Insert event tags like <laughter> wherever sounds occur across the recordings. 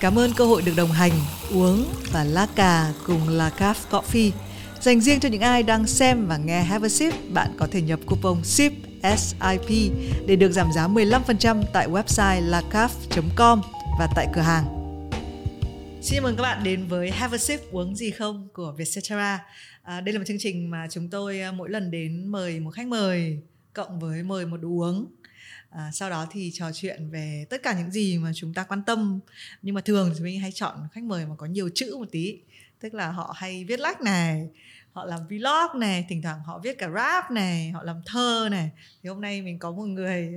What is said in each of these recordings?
Cảm ơn cơ hội được đồng hành, uống và lá cà cùng La Caf Coffee. Dành riêng cho những ai đang xem và nghe Have a Sip, bạn có thể nhập coupon SIP SIP để được giảm giá 15% tại website lacaf.com và tại cửa hàng. Xin mừng các bạn đến với Have a Sip uống gì không của Vietcetera. À, đây là một chương trình mà chúng tôi à, mỗi lần đến mời một khách mời cộng với mời một đồ uống à, sau đó thì trò chuyện về tất cả những gì mà chúng ta quan tâm. Nhưng mà thường thì mình hay chọn khách mời mà có nhiều chữ một tí. Tức là họ hay viết lách này họ làm vlog này thỉnh thoảng họ viết cả rap này họ làm thơ này. Thì hôm nay mình có một người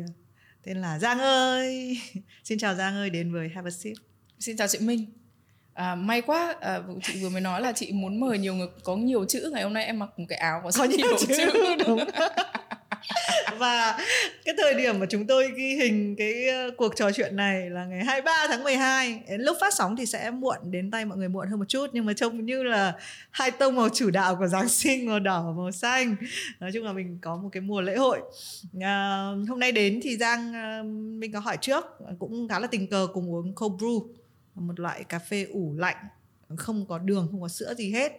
tên là Giang ơi. <laughs> Xin chào Giang ơi đến với Have a Sip. Xin chào chị Minh. À, may quá à, chị vừa mới nói là chị muốn mời nhiều người có nhiều chữ. Ngày hôm nay em mặc một cái áo có, có nhiều, nhiều chữ, chữ. đúng <laughs> <laughs> và cái thời điểm mà chúng tôi ghi hình cái ờ, cuộc trò chuyện này là ngày 23 tháng 12 lúc phát sóng thì sẽ muộn đến tay mọi người muộn hơn một chút nhưng mà trông như là hai tông màu chủ đạo của Giáng sinh màu đỏ và màu xanh. Nói chung là mình có một cái mùa lễ hội. À, hôm nay đến thì Giang ờ, mình có hỏi trước cũng khá là tình cờ cùng uống cold brew một loại cà phê ủ lạnh không có đường không có sữa gì hết.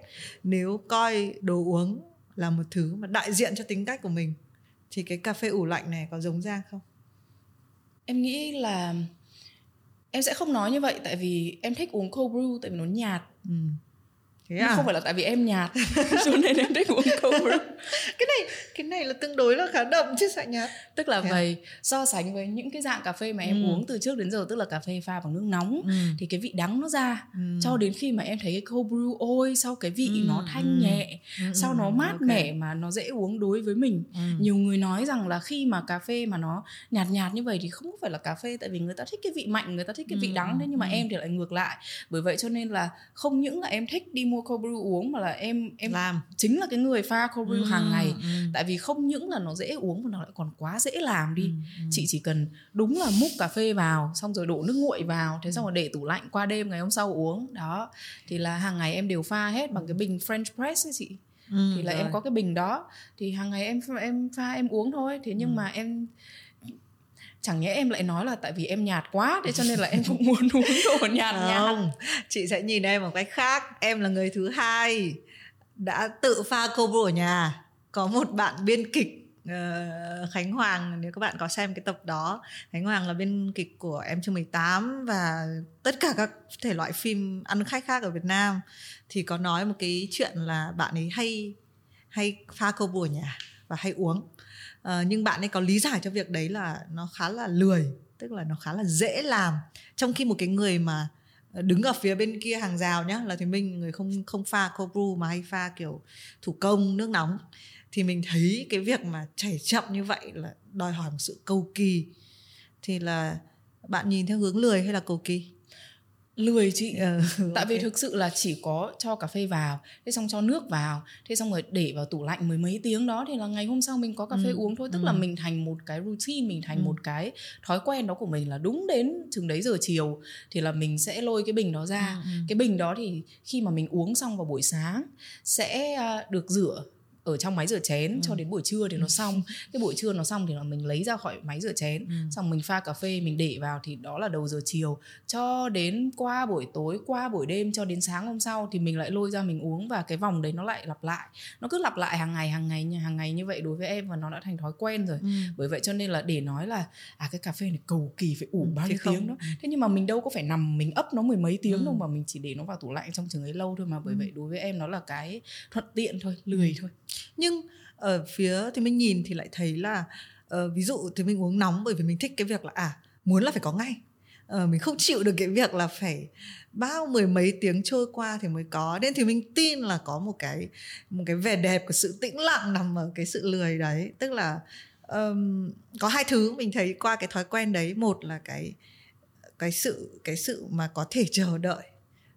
Nếu coi đồ uống là một thứ mà đại diện cho tính cách của mình thì cái cà phê ủ lạnh này có giống Giang không? Em nghĩ là em sẽ không nói như vậy tại vì em thích uống cold brew tại vì nó nhạt. Ừ thế à? không phải là tại vì em nhạt <laughs> cho nên em thích uống cold brew <laughs> cái này cái này là tương đối là khá đậm chứ sao nhạt tức là thế vậy so sánh với những cái dạng cà phê mà em ừ. uống từ trước đến giờ tức là cà phê pha bằng nước nóng ừ. thì cái vị đắng nó ra ừ. cho đến khi mà em thấy cái cold brew ôi sau cái vị ừ. nó thanh ừ. nhẹ ừ. sau nó mát okay. mẻ mà nó dễ uống đối với mình ừ. nhiều người nói rằng là khi mà cà phê mà nó nhạt nhạt như vậy thì không phải là cà phê tại vì người ta thích cái vị mạnh người ta thích cái vị ừ. đắng thế nhưng mà ừ. em thì lại ngược lại bởi vậy cho nên là không những là em thích đi mua mua cold brew uống mà là em em làm. chính là cái người pha cold brew ừ, hàng ngày. ừ. tại vì không những là nó dễ uống mà nó lại còn quá dễ làm đi. Ừ, ừ. chị chỉ cần đúng là múc cà phê vào xong rồi đổ nước nguội vào thế xong rồi để tủ lạnh qua đêm ngày hôm sau uống. Đó thì là hàng ngày em đều pha hết bằng cái bình French press ấy chị. Ừ, thì là rồi. em có cái bình đó. Thì hàng ngày em em pha em uống thôi. Thế nhưng ừ. mà em chẳng nhẽ em lại nói là tại vì em nhạt quá thế cho nên là em <laughs> cũng muốn uống đồ nhạt nhạt. chị sẽ nhìn em một cách khác. Em là người thứ hai đã tự pha combo ở nhà. Có một bạn biên kịch Uh, Khánh Hoàng nếu các bạn có xem cái tập đó. Khánh Hoàng là biên kịch của Em chưa 18 và tất cả các thể loại phim ăn khách khác ở Việt Nam. Thì có nói một cái chuyện là bạn ấy hay hay pha câu bùa nhà và hay uống Ờ, nhưng bạn ấy có lý giải cho việc đấy là nó khá là lười, tức là nó khá là dễ làm. Trong khi một cái người mà ờ, đứng ở phía bên kia hàng rào nhá là thì mình người không không pha cold brew mà hay pha kiểu thủ công, nước nóng, thì mình thấy cái việc mà chảy chậm như vậy là đòi hỏi một sự cầu kỳ. Thì là bạn nhìn theo hướng lười hay là cầu kỳ? Lười chị ừ, <laughs> tại vì thực sự là chỉ có cho cà phê vào thế xong cho nước vào thế xong rồi để vào tủ lạnh mười mấy tiếng đó thì là ngày hôm sau mình có cà phê ừ. uống thôi tức ừ. là mình thành một cái routine mình thành ừ. một cái thói quen đó của mình là đúng đến chừng đấy giờ chiều thì là mình sẽ lôi cái bình đó ra ừ. ừ. cái bình đó thì khi mà mình uống xong vào buổi sáng sẽ à, được rửa ở trong máy rửa chén ừ. cho đến buổi trưa thì nó ừ. xong cái buổi trưa nó xong thì là mình lấy ra khỏi máy rửa chén ừ. xong mình pha cà phê mình để vào thì đó là đầu giờ chiều cho đến qua buổi tối qua buổi đêm cho đến sáng hôm sau thì mình lại lôi ra mình uống và cái vòng đấy nó lại lặp lại nó cứ lặp lại hàng ngày hàng ngày hàng ngày như vậy đối với em và nó đã thành thói quen rồi ừ. bởi vậy cho nên là để nói là à cái cà phê này cầu kỳ phải ủ ừ, bao nhiêu tiếng đó thế nhưng mà mình đâu có phải nằm mình ấp nó mười mấy tiếng ừ. đâu mà mình chỉ để nó vào tủ lạnh trong chừng ấy lâu thôi mà bởi ừ. vậy đối với em nó là cái thuận tiện thôi lười thôi nhưng ở phía thì mình nhìn thì lại thấy là uh, ví dụ thì mình uống nóng bởi vì mình thích cái việc là à muốn là phải có ngay. Uh, mình không chịu được cái việc là phải bao mười mấy tiếng trôi qua thì mới có. Nên thì mình tin là có một cái một cái vẻ đẹp của sự tĩnh lặng nằm ở cái sự lười đấy. Tức là um, có hai thứ mình thấy qua cái thói quen đấy. Một là cái cái sự cái sự mà có thể chờ đợi.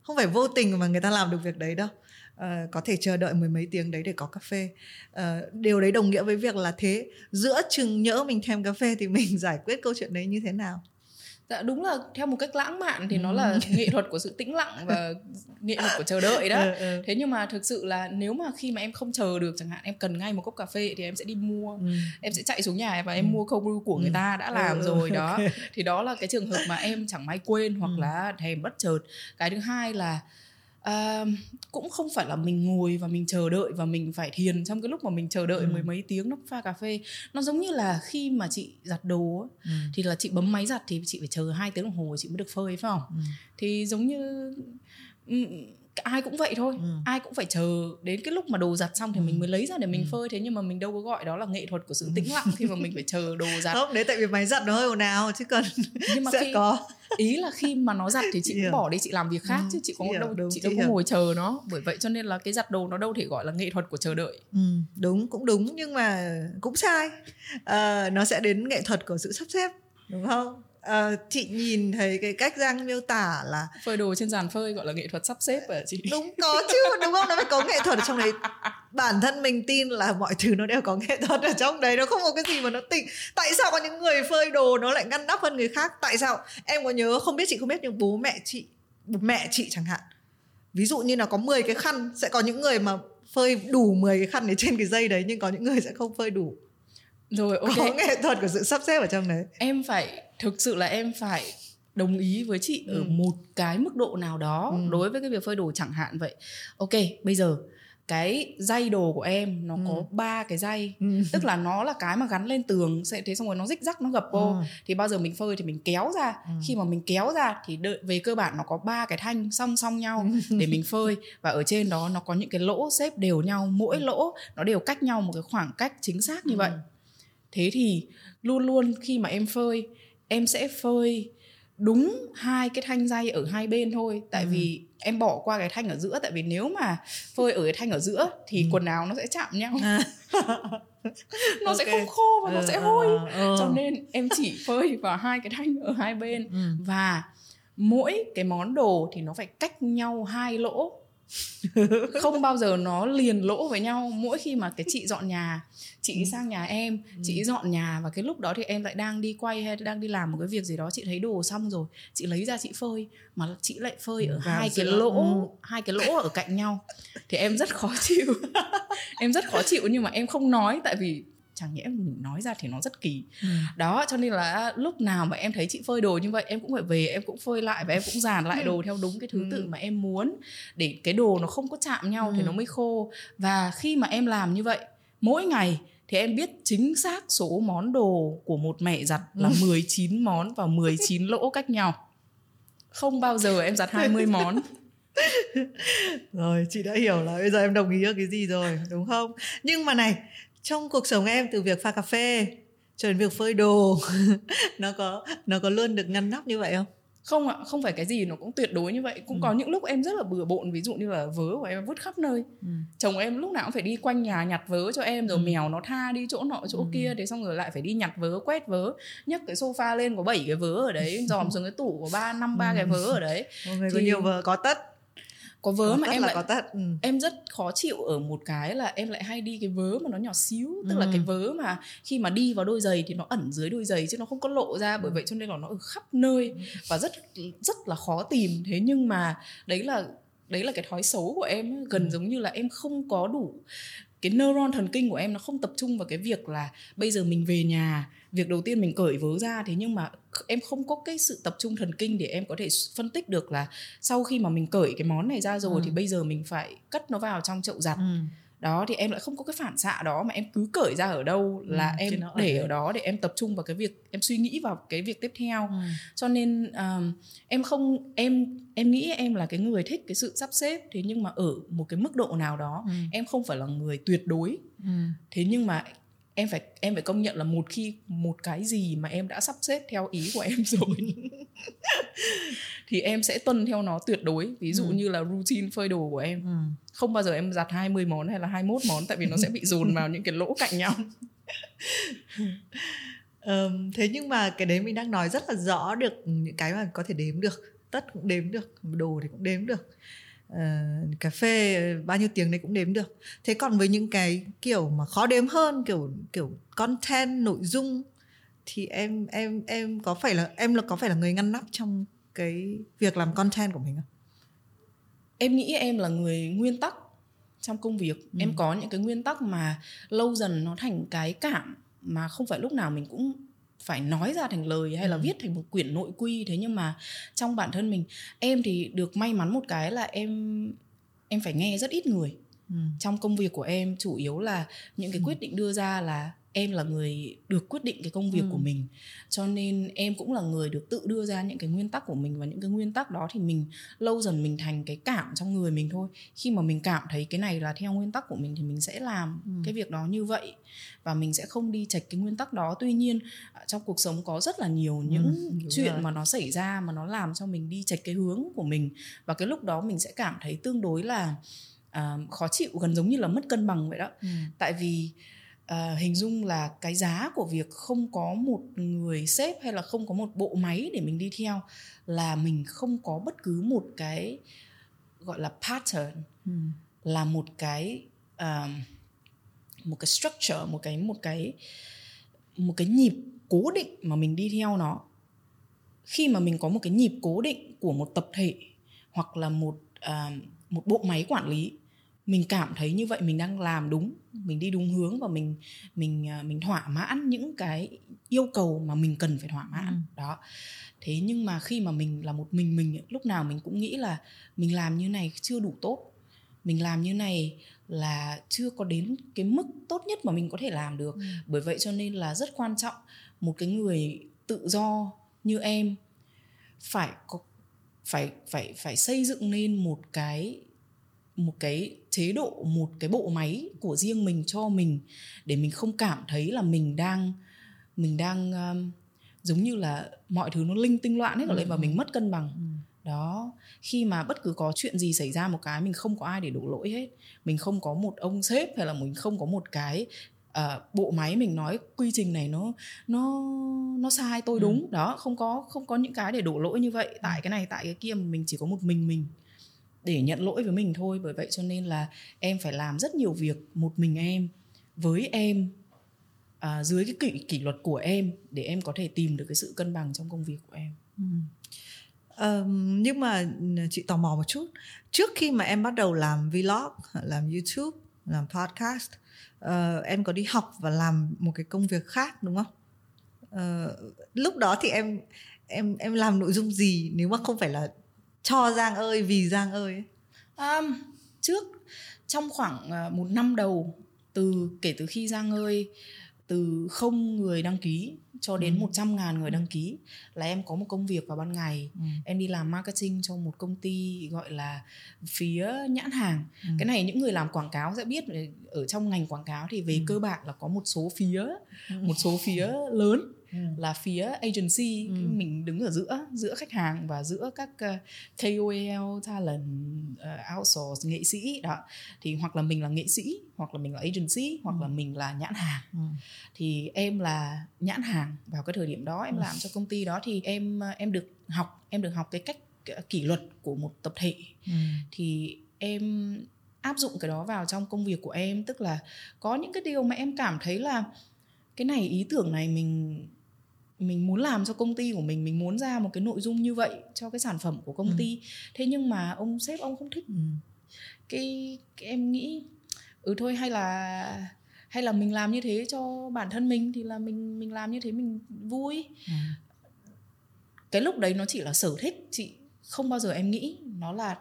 Không phải vô tình mà người ta làm được việc đấy đâu uh, có thể chờ đợi mười mấy tiếng đấy để có cà phê uh, điều đấy đồng nghĩa với việc là thế giữa chừng nhỡ mình thèm cà phê thì <laughs> mình giải quyết câu chuyện đấy như thế nào dạ đúng là theo một cách lãng mạn thì nó là nghệ thuật của sự tĩnh lặng và <laughs> nghệ thuật của chờ đợi đó ừ, ừ. thế nhưng mà thực sự là nếu mà khi mà em không chờ được chẳng hạn em cần ngay một cốc cà phê thì em sẽ đi mua ừ. em sẽ chạy xuống nhà và em ừ. mua cold brew của người ừ. ta đã làm ừ, rồi đó okay. thì đó là cái trường hợp mà em chẳng may quên hoặc ừ. là thèm bất chợt cái thứ hai là cũng không phải là mình ngồi và mình chờ đợi và mình phải thiền trong cái lúc mà mình chờ đợi ừ. mười mấy tiếng nó pha cà phê nó giống như là khi mà chị giặt đồ ừ. thì là chị bấm máy giặt thì chị phải chờ hai tiếng đồng hồ chị mới được phơi phải không ừ. thì giống như ai cũng vậy thôi ừ. ai cũng phải chờ đến cái lúc mà đồ giặt xong thì ừ. mình mới lấy ra để mình ừ. phơi. Thế nhưng mà mình đâu có gọi đó là nghệ thuật của sự tĩnh lặng khi mà mình phải chờ đồ <laughs> giặt. Không đấy tại vì máy giặt nó hơi ồn ào chứ cần nhưng mà <laughs> sẽ khi, có. ý là khi mà nó giặt thì chị cũng bỏ đi chị làm việc khác ừ. chứ chị có hiểu, đâu đúng, chị đâu có ngồi chờ nó. Bởi vậy cho nên là cái giặt đồ nó đâu thể gọi là nghệ thuật của chờ đợi. Ừ, đúng cũng đúng nhưng mà cũng sai. À, nó sẽ đến nghệ thuật của sự sắp xếp đúng không uh, chị nhìn thấy cái cách giang miêu tả là phơi đồ trên giàn phơi gọi là nghệ thuật sắp xếp à chị? Đúng có chứ đúng không? Nó phải có nghệ thuật ở trong đấy. Bản thân mình tin là mọi thứ nó đều có nghệ thuật ở trong đấy nó không có cái gì mà nó tịnh. Tại sao có những người phơi đồ nó lại ngăn nắp hơn người khác? Tại sao? Em có nhớ không biết chị không biết nhưng bố mẹ chị bố mẹ chị chẳng hạn. Ví dụ như là có 10 cái khăn sẽ có những người mà phơi đủ 10 cái khăn ở trên cái dây đấy nhưng có những người sẽ không phơi đủ. Rồi ok. Có nghệ thuật của sự sắp xếp ở trong đấy. Em phải thực sự là em phải đồng ý với chị ừ. ở một cái mức độ nào đó ừ. đối với cái việc phơi đồ chẳng hạn vậy ok bây giờ cái dây đồ của em nó ừ. có ba cái dây ừ. tức là nó là cái mà gắn lên tường sẽ thế xong rồi nó rích rắc nó gập vô ừ. thì bao giờ mình phơi thì mình kéo ra ừ. khi mà mình kéo ra thì đợi, về cơ bản nó có ba cái thanh song song nhau ừ. <laughs> để mình phơi và ở trên đó nó có những cái lỗ xếp đều nhau mỗi ừ. lỗ nó đều cách nhau một cái khoảng cách chính xác như ừ. vậy thế thì luôn luôn khi mà em phơi em sẽ phơi đúng hai cái thanh dây ở hai bên thôi tại ừ. vì em bỏ qua cái thanh ở giữa tại vì nếu mà phơi ở cái thanh ở giữa thì ừ. quần áo nó sẽ chạm nhau à. <laughs> nó okay. sẽ không khô và ừ, nó sẽ hôi ừ. cho nên em chỉ phơi vào hai cái thanh ở hai bên ừ. và mỗi cái món đồ thì nó phải cách nhau hai lỗ <laughs> không bao giờ nó liền lỗ với nhau mỗi khi mà cái chị dọn nhà chị ừ. sang nhà em chị ừ. dọn nhà và cái lúc đó thì em lại đang đi quay hay đang đi làm một cái việc gì đó chị thấy đồ xong rồi chị lấy ra chị phơi mà chị lại phơi ở Vào hai cái lỗ ừ. hai cái lỗ ở cạnh nhau thì em rất khó chịu <laughs> em rất khó chịu nhưng mà em không nói tại vì chẳng nhẽ mình nói ra thì nó rất kỳ ừ. đó cho nên là lúc nào mà em thấy chị phơi đồ như vậy em cũng phải về em cũng phơi lại và em cũng dàn lại đồ theo đúng cái thứ ừ. tự mà em muốn để cái đồ nó không có chạm nhau ừ. thì nó mới khô và khi mà em làm như vậy mỗi ngày thì em biết chính xác số món đồ của một mẹ giặt là 19 món và 19 lỗ cách nhau. Không bao giờ em giặt 20 món. <laughs> Rồi chị đã hiểu là bây giờ em đồng ý cái gì rồi đúng không? Nhưng mà này trong cuộc sống em từ việc pha cà phê cho đến việc phơi đồ <laughs> nó có nó có luôn được ngăn nắp như vậy không không ạ không phải cái gì nó cũng tuyệt đối như vậy cũng ừ. có những lúc em rất là bừa bộn ví dụ như là vớ của em vứt khắp nơi ừ. chồng em lúc nào cũng phải đi quanh nhà nhặt vớ cho em rồi ừ. mèo nó tha đi chỗ nọ chỗ ừ. kia thế xong rồi lại phải đi nhặt vớ quét vớ nhấc cái sofa lên có bảy cái vớ ở đấy dòm <laughs> xuống cái tủ có ba năm ba ừ. cái vớ ở đấy Mọi người thì... có nhiều vớ có tất có vớ có mà em lại có tất. Ừ. em rất khó chịu ở một cái là em lại hay đi cái vớ mà nó nhỏ xíu tức ừ. là cái vớ mà khi mà đi vào đôi giày thì nó ẩn dưới đôi giày chứ nó không có lộ ra bởi ừ. vậy cho nên là nó ở khắp nơi ừ. và rất rất là khó tìm thế nhưng mà đấy là đấy là cái thói xấu của em gần ừ. giống như là em không có đủ cái neuron thần kinh của em nó không tập trung vào cái việc là bây giờ mình về nhà việc đầu tiên mình cởi vớ ra thế nhưng mà em không có cái sự tập trung thần kinh để em có thể phân tích được là sau khi mà mình cởi cái món này ra rồi ừ. thì bây giờ mình phải cất nó vào trong chậu giặt ừ đó thì em lại không có cái phản xạ đó mà em cứ cởi ra ở đâu là ừ, em để ở đó để em tập trung vào cái việc em suy nghĩ vào cái việc tiếp theo ừ. cho nên um, em không em em nghĩ em là cái người thích cái sự sắp xếp thế nhưng mà ở một cái mức độ nào đó ừ. em không phải là người tuyệt đối ừ. thế nhưng mà em phải em phải công nhận là một khi một cái gì mà em đã sắp xếp theo ý của em <laughs> rồi thì em sẽ tuân theo nó tuyệt đối ví dụ ừ. như là routine phơi đồ của em ừ. không bao giờ em giặt 20 món hay là 21 món tại vì nó sẽ bị dồn vào những cái lỗ cạnh nhau <laughs> um, thế nhưng mà cái đấy mình đang nói rất là rõ được những cái mà có thể đếm được tất cũng đếm được đồ thì cũng đếm được uh, cà phê bao nhiêu tiếng đấy cũng đếm được thế còn với những cái kiểu mà khó đếm hơn kiểu kiểu content nội dung thì em em em có phải là em là có phải là người ngăn nắp trong cái việc làm content của mình không? Em nghĩ em là người nguyên tắc trong công việc. Ừ. Em có những cái nguyên tắc mà lâu dần nó thành cái cảm mà không phải lúc nào mình cũng phải nói ra thành lời hay là ừ. viết thành một quyển nội quy thế nhưng mà trong bản thân mình em thì được may mắn một cái là em em phải nghe rất ít người ừ. trong công việc của em chủ yếu là những cái ừ. quyết định đưa ra là em là người được quyết định cái công việc ừ. của mình cho nên em cũng là người được tự đưa ra những cái nguyên tắc của mình và những cái nguyên tắc đó thì mình lâu dần mình thành cái cảm trong người mình thôi khi mà mình cảm thấy cái này là theo nguyên tắc của mình thì mình sẽ làm ừ. cái việc đó như vậy và mình sẽ không đi chạch cái nguyên tắc đó tuy nhiên trong cuộc sống có rất là nhiều ừ, những ừ, chuyện rồi. mà nó xảy ra mà nó làm cho mình đi chạch cái hướng của mình và cái lúc đó mình sẽ cảm thấy tương đối là uh, khó chịu gần giống như là mất cân bằng vậy đó ừ. tại vì uh, hình dung là cái giá của việc không có một người sếp hay là không có một bộ máy để mình đi theo là mình không có bất cứ một cái gọi là pattern ừ. là một cái uh, một cái structure một cái một cái một cái nhịp cố định mà mình đi theo nó khi mà mình có một cái nhịp cố định của một tập thể hoặc là một uh, một bộ máy quản lý mình cảm thấy như vậy mình đang làm đúng mình đi đúng hướng và mình mình à, mình thỏa mãn những cái yêu cầu mà mình cần phải thỏa mãn ừ. đó thế nhưng mà khi mà mình là một mình mình lúc nào mình cũng nghĩ là mình làm như này chưa đủ tốt mình làm như này là chưa có đến cái mức tốt nhất mà mình có thể làm được ừ. bởi vậy cho nên là rất quan trọng một cái người tự do như em phải có phải phải phải xây dựng nên một cái một cái chế độ một cái bộ máy của riêng mình cho mình để mình không cảm thấy là mình đang mình đang um, giống như là mọi thứ nó linh tinh loạn hết cả lên và mình mất cân bằng. Ừ. đó khi mà bất cứ có chuyện gì xảy ra một cái mình không có ai để đổ lỗi hết. Mình không có một ông sếp hay là mình không có một cái uh, bộ máy mình nói quy trình này nó nó nó sai tôi đúng. Ừ. đó không có không có những cái để đổ lỗi như vậy tại cái này tại cái kia mà mình chỉ có một mình mình để nhận lỗi với mình thôi. Bởi vậy cho nên là em phải làm rất nhiều việc một mình em với em à, dưới cái kỷ kỷ luật của em để em có thể tìm được cái sự cân bằng trong công việc của em. Ừ. Nhưng mà ừ, chị tò mò một chút. Trước khi mà em bắt đầu làm vlog làm youtube làm podcast uh, em có đi học và làm một cái công việc khác đúng không? Uh, lúc đó thì em em em làm nội dung gì? Nếu mà không phải là cho giang ơi vì giang ơi um, trước trong khoảng uh, một năm đầu từ kể từ khi giang ơi từ không người đăng ký cho đến ừ. 100 ngàn người đăng ký là em có một công việc vào ban ngày ừ. em đi làm marketing cho một công ty gọi là phía nhãn hàng ừ. cái này những người làm quảng cáo sẽ biết ở trong ngành quảng cáo thì về ừ. cơ bản là có một số phía ừ. một số phía lớn Ừ. là phía agency ừ. mình đứng ở giữa giữa khách hàng và giữa các uh, ờ, KOL talent uh, outsource nghệ sĩ đó thì hoặc là mình là nghệ sĩ hoặc là mình là agency hoặc ừ. là mình là nhãn hàng ừ. thì em là nhãn hàng vào cái thời điểm đó em ừ. làm cho công ty đó thì em ờ, em được học em được học cái cách kỷ luật của một tập thể ừ. thì em áp dụng cái đó vào trong công việc của em tức là có những cái điều mà em cảm thấy là cái này ý tưởng này mình mình muốn làm cho công ty của mình mình muốn ra một cái nội dung như vậy cho cái sản phẩm của công ừ. ty thế nhưng mà ông sếp ông không thích ừ. cái, cái em nghĩ ừ thôi hay là hay là mình làm như thế cho bản thân mình thì là mình mình làm như thế mình vui ừ. cái lúc đấy nó chỉ là sở thích chị không bao giờ em nghĩ nó là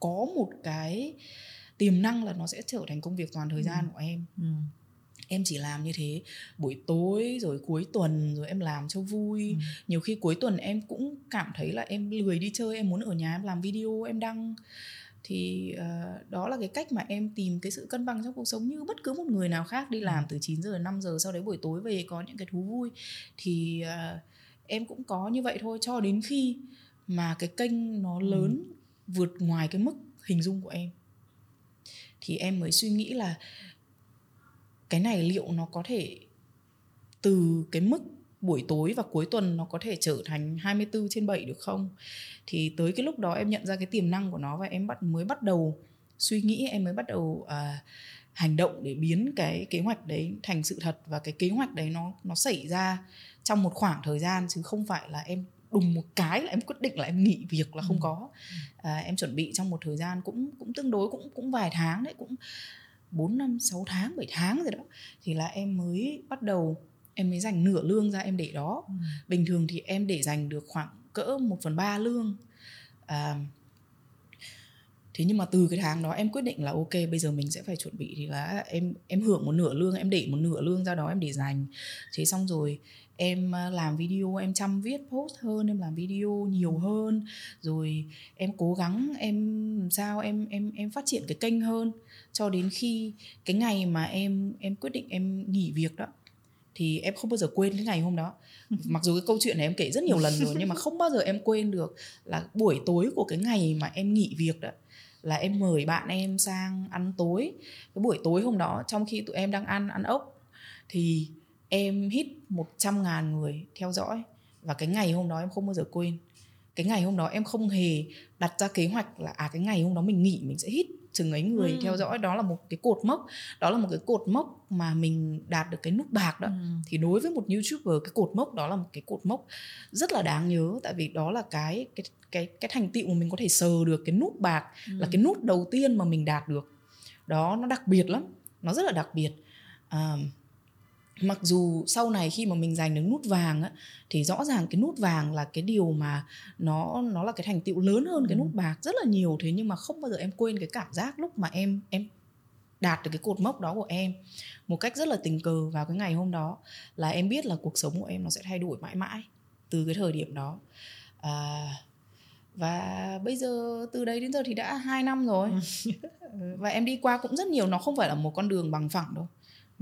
có một cái tiềm năng là nó sẽ trở thành công việc toàn thời gian ừ. của em ừ em chỉ làm như thế buổi tối rồi cuối tuần rồi em làm cho vui ừ. nhiều khi cuối tuần em cũng cảm thấy là em lười đi chơi em muốn ở nhà em làm video em đăng thì uh, đó là cái cách mà em tìm cái sự cân bằng trong cuộc sống như bất cứ một người nào khác đi ừ. làm từ 9 giờ 5 giờ sau đấy buổi tối về có những cái thú vui thì uh, em cũng có như vậy thôi cho đến khi mà cái kênh nó ừ. lớn ừ. vượt ngoài cái mức hình dung của em thì em mới suy nghĩ là cái này liệu nó có thể từ cái mức buổi tối và cuối tuần nó có thể trở thành 24 trên 7 được không? Thì tới cái lúc đó em nhận ra cái tiềm năng của nó và em bắt mới bắt đầu suy nghĩ em mới bắt đầu uh, hành động để biến cái kế hoạch đấy thành sự thật và cái kế hoạch đấy nó nó xảy ra trong một khoảng thời gian chứ không phải là em đùng một cái là em quyết định là em nghỉ việc là không ừ. có à, em chuẩn bị trong một thời gian cũng cũng tương đối cũng cũng vài tháng đấy cũng 4 năm 6 tháng 7 tháng rồi đó thì là em mới bắt đầu em mới dành nửa lương ra em để đó. Ừ. bình thường thì em để dành được khoảng cỡ 1 phần ba lương. À, thế nhưng mà từ cái tháng đó em quyết định là ok bây giờ mình sẽ phải chuẩn bị thì là em em hưởng một nửa lương em để một nửa lương ra đó em để dành. Thế xong rồi em à, làm video em chăm viết post hơn em làm video nhiều hơn. Rồi em cố gắng em làm sao em em em phát triển cái kênh hơn cho đến khi cái ngày mà em em quyết định em nghỉ việc đó thì em không bao giờ quên cái ngày hôm đó. <laughs> Mặc dù cái câu chuyện này em kể rất nhiều lần rồi nhưng mà không bao giờ em quên được là buổi tối của cái ngày mà em nghỉ việc đó là em mời bạn em sang ăn tối. Cái buổi tối hôm đó trong khi tụi em đang ăn ăn ốc thì em hit 100 ngàn người theo dõi. Và cái ngày hôm đó em không bao giờ quên. Cái ngày hôm đó em không hề đặt ra kế hoạch là à cái ngày hôm đó mình nghỉ mình sẽ hit chừng ấy người ừ. theo dõi đó là một cái cột mốc đó là một cái cột mốc mà mình đạt được cái nút bạc đó ừ. thì đối với một youtuber cái cột mốc đó là một cái cột mốc rất là đáng nhớ tại vì đó là cái cái cái cái thành tựu mà mình có thể sờ được cái nút bạc ừ. là cái nút đầu tiên mà mình đạt được đó nó đặc biệt lắm nó rất là đặc biệt à, mặc dù sau này khi mà mình giành được nút vàng á thì rõ ràng cái nút vàng là cái điều mà nó nó là cái thành tựu lớn hơn cái ừ. nút bạc rất là nhiều. Thế nhưng mà không bao giờ em quên cái cảm giác lúc mà em em đạt được cái cột mốc đó của em một cách rất là tình cờ vào cái ngày hôm đó. Là em biết là cuộc sống của em nó sẽ thay đổi mãi mãi từ cái thời điểm đó. À, và bây giờ từ đấy đến giờ thì đã hai năm rồi. <laughs> Và em đi qua cũng rất nhiều. Nó không phải là một con đường bằng phẳng đâu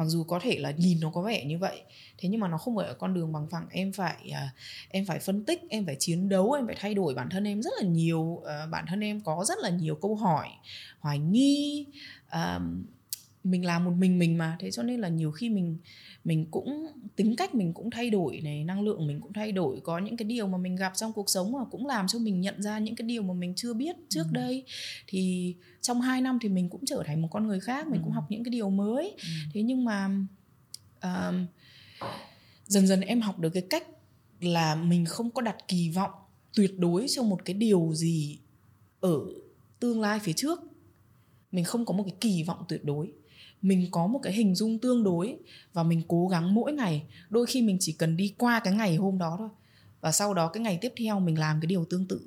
mặc dù có thể là nhìn nó có vẻ như vậy, thế nhưng mà nó không phải ở con đường bằng phẳng. Em phải à, em phải phân tích, em phải chiến đấu, em phải thay đổi bản thân em rất là nhiều. Ờ, bản thân em có rất là nhiều câu hỏi, hoài nghi mình làm một mình mình mà thế cho nên là nhiều khi mình mình cũng tính cách mình cũng thay đổi này năng lượng mình cũng thay đổi có những cái điều mà mình gặp trong cuộc sống mà cũng làm cho mình nhận ra những cái điều mà mình chưa biết trước ừ. đây thì trong hai năm thì mình cũng trở thành một con người khác mình ừ. cũng học những cái điều mới ừ. thế nhưng mà uh, dần dần em học được cái cách là mình không có đặt kỳ vọng tuyệt đối cho một cái điều gì ở tương lai phía trước mình không có một cái kỳ vọng tuyệt đối mình có một cái hình dung tương đối và mình cố gắng mỗi ngày. Đôi khi mình chỉ cần đi qua cái ngày hôm đó thôi. Và sau đó cái ngày tiếp theo mình làm cái điều tương tự.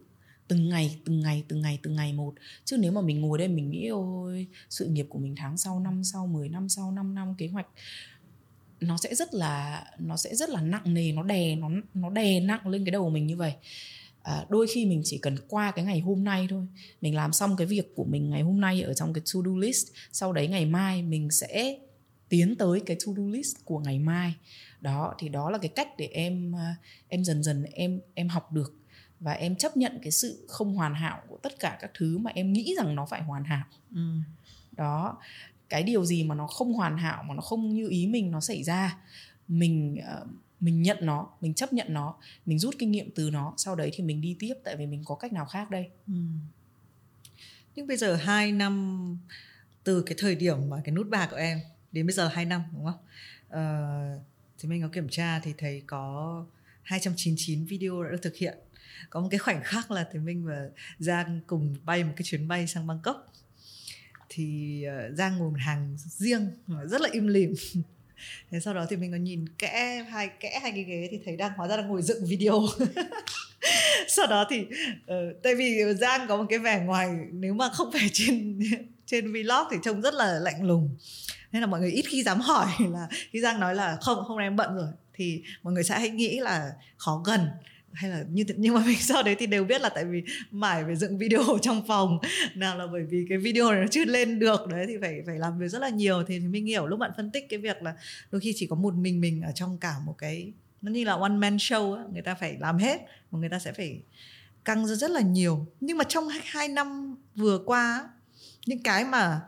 Từng ngày từng ngày từng ngày từng ngày một. Chứ nếu mà mình ngồi đây mình nghĩ, ôi, sự nghiệp của mình tháng sau, năm sau 10 năm sau 5 năm, kế hoạch nó sẽ rất là, nó sẽ rất là nặng nề, nó đè, nó nó đè nặng lên cái đầu mình như vậy à, đôi khi mình chỉ cần qua cái ngày hôm nay thôi. Mình làm xong cái việc của mình ngày hôm nay ở trong cái to do list sau đấy ngày mai mình sẽ tiến tới cái to do list của ngày mai. Đó thì đó là cái cách để em à, em dần dần em em học được và em chấp nhận cái sự không hoàn hảo của tất cả các thứ mà em nghĩ rằng nó phải hoàn hảo. Ừ. đó cái điều gì mà nó không hoàn hảo mà nó không như ý mình nó xảy ra mình uh, mình nhận nó mình chấp nhận nó mình rút kinh nghiệm từ nó sau đấy thì mình đi tiếp tại vì mình có cách nào khác đây. Ừ. nhưng bây giờ hai năm từ cái thời điểm mà cái nút bạc của em đến bây giờ hai năm đúng không? Ờ, thì mình có kiểm tra thì thấy có 299 video đã được thực hiện. Có một cái khoảnh khắc là thì mình và Giang cùng bay một cái chuyến bay sang Bangkok. Thì ờ, Giang ngồi một hàng riêng rất là im lìm thế sau đó thì mình có nhìn kẽ hai kẽ hai cái ghế thì thấy đang hóa ra đang ngồi dựng video. <laughs> Sau đó thì uh, tại vì giang có một cái vẻ ngoài nếu mà không phải trên <laughs> trên vlog thì trông rất là lạnh lùng. Nên là mọi người ít khi dám hỏi là khi giang nói là không hôm nay em bận rồi thì mọi người sẽ hay nghĩ là khó gần hay là như nhưng mà <laughs> mình sau đấy thì đều biết là tại vì mải phải dựng video ở trong phòng. Nào là bởi vì cái video này nó chưa lên được đấy thì phải phải làm việc rất là nhiều. Thì, thì mình hiểu lúc bạn phân tích cái việc là đôi khi chỉ có một mình mình ở trong cả một cái nó như là one man show á, người ta phải làm hết mà người ta sẽ phải căng ra rất là nhiều. Nhưng mà trong hai năm vừa qua những cái mà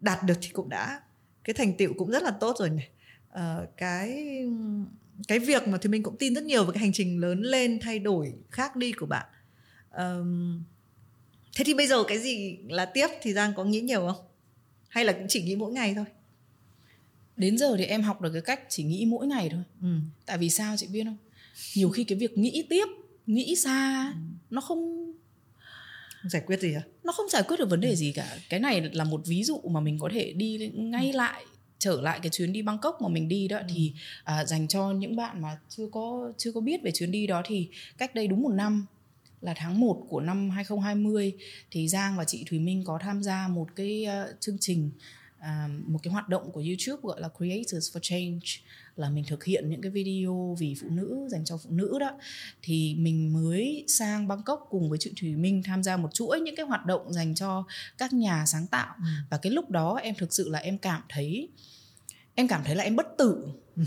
đạt được thì cũng đã cái thành tựu cũng rất là tốt rồi này. Uh, cái cái việc mà thì mình cũng tin rất nhiều về cái hành trình lớn lên thay đổi khác đi của bạn um, thế thì bây giờ cái gì là tiếp thì giang có nghĩ nhiều không hay là cũng chỉ nghĩ mỗi ngày thôi đến giờ thì em học được cái cách chỉ nghĩ mỗi ngày thôi ừ. tại vì sao chị biết không nhiều khi cái việc nghĩ tiếp nghĩ xa ừ. nó không giải quyết gì à nó không giải quyết được vấn đề ừ. gì cả cái này là một ví dụ mà mình có thể đi ngay lại trở lại cái chuyến đi Bangkok mà mình đi đó ừ. thì à, dành cho những bạn mà chưa có chưa có biết về chuyến đi đó thì cách đây đúng một năm là tháng 1 của năm 2020 thì Giang và chị Thùy Minh có tham gia một cái uh, chương trình uh, một cái hoạt động của YouTube gọi là Creators for Change là mình thực hiện những cái video vì phụ nữ dành cho phụ nữ đó thì mình mới sang Bangkok cùng với chị Thùy Minh tham gia một chuỗi những cái hoạt động dành cho các nhà sáng tạo ừ. và cái lúc đó em thực sự là em cảm thấy em cảm thấy là em bất tử <laughs>